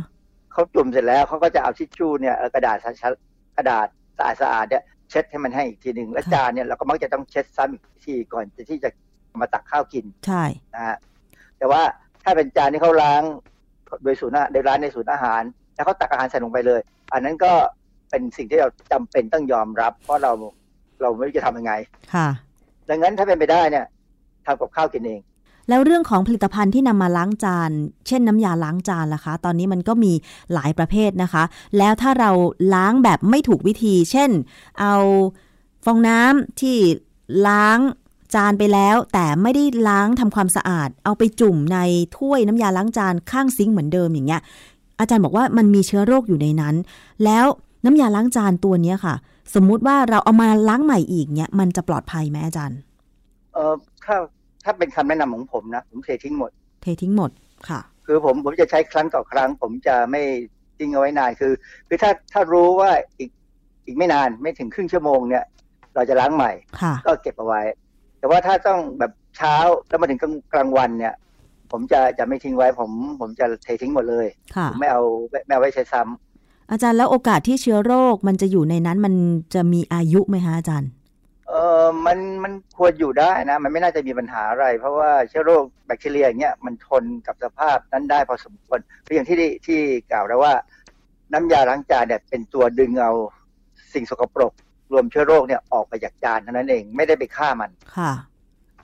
เขาจุ่มเสร็จแล้วเขาก็จะเอาทิชชู่เนี่ยกระดาษกระดาษสะอาดสะอาดเนี่ย เช็ดให้มันให้อีกทีหนึ่งแล้วจานเนี่ยเราก็มักจะต้องเช็ดซ้ำอีกทีก่อนที่จะมาตักข้าวกินใช่นะฮะแต่ว่าถ้าเป็นจานที่เขาล้างโดยศูนย์ในร้านในศูนย์อาหาร แล้วเขาตักอาหารใส่ลงไปเลย อันนั้นก็เป็นสิ่งที่เราจำเป็นต้องยอมรับ เพราะเราเราไม่รู้จะทำยังไง ค่ะ ดังนั้นถ้าเป็นไปได้เนี่ยทำกับข้าวกินเอง แล้วเรื่องของผลิตภัณฑ์ที่นำมาล้างจาน เช่นน้ำยาล้างจานล่ะคะ ตอนนี้มันก็มีหลายประเภทนะคะ แล้วถ้าเราล้างแบบไม่ถูกวิธี เช่น เอาฟองน้ำที่ล้างจานไปแล้ว แต่ไม่ได้ล้างทำความสะอาด เอาไปจุ่มในถ้วยน้ำยาล้างจานข้างซิงค์เหมือนเดิมอย่างเงี้ย อาจารย์บอกว่ามันมีเชื้อโรคอยู่ในนั้น แล้วน้ำยาล้างจานตัวนี้ค่ะ สมมุติว่าเราเอามาล้างใหม่อีกเนี่ยมันจะปลอดภัยไหมอาจารย์ เอ่อถ้า ถ้าเป็นคำแนะนำของผมนะ ผมเททิ้งหมด เททิ้งหมดค่ะ คือผมผมจะใช้ครั้งต่อครั้ง ผมจะไม่ทิ้งเอาไว้นานคือ คือถ้าถ้ารู้ว่าอีกอีกไม่นานไม่ถึงครึ่งชั่วโมงเนี่ย เราจะล้างใหม่ ก็เก็บเอาไว้ แต่ว่าถ้าต้องแบบเช้าแล้วมาถึงกลางกลางวันเนี่ย ผมจะจะไม่ทิ้งไว้ ผมผมจะเททิ้งหมดเลยผมไม่เอาไม่เอาไว้ใช้ซ้ำอาจารย์แล้วโอกาสที่เชื้อโรคมันจะอยู่ในนั้นมันจะมีอายุไหมคะอาจารย์ เออมันมันควรอยู่ได้นะ มันไม่น่าจะมีปัญหาอะไร เพราะว่าเชื้อโรคแบคทีเรียอย่างเงี้ยมันทนกับสภาพนั้นได้พอสมควรคืออย่างที่ที่กล่าวแล้วว่า น้ำยาล้างจานเนี่ยเป็นตัวดึงเอาสิ่งสกปรก รวมเชื้อโรคเนี่ยออกไปจากจานเท่านั้นเองไม่ได้ไปฆ่ามันค่ะ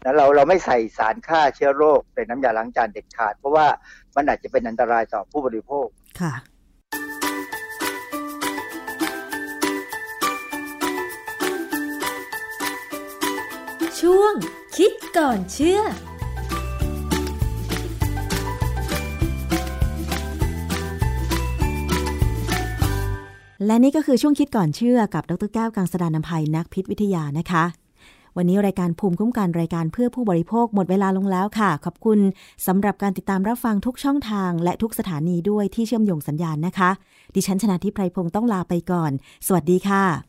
แล้วเราเราไม่ใส่สารฆ่าเชื้อโรคในน้ำยาล้างจานเด็ดขาด เพราะว่ามันอาจจะเป็นอันตรายต่อผู้บริโภคค่ะ ช่วง คิดก่อนเชื่อและนี่ก็คือช่วงคิดก่อนเชื่อกับดรแก้วกังสดานนภัยนักพิษวิทยานะคะ วันนี้รายการภูมิคุ้มกันรายการเพื่อผู้บริโภคหมดเวลาลงแล้วค่ะ ขอบคุณสำหรับการติดตามรับฟังทุกช่องทาง และทุกสถานีด้วยที่เชื่อมโยงสัญญาณนะคะ ดิฉันชนะทิพไพรพงศ์ต้องลาไปก่อน สวัสดีค่ะ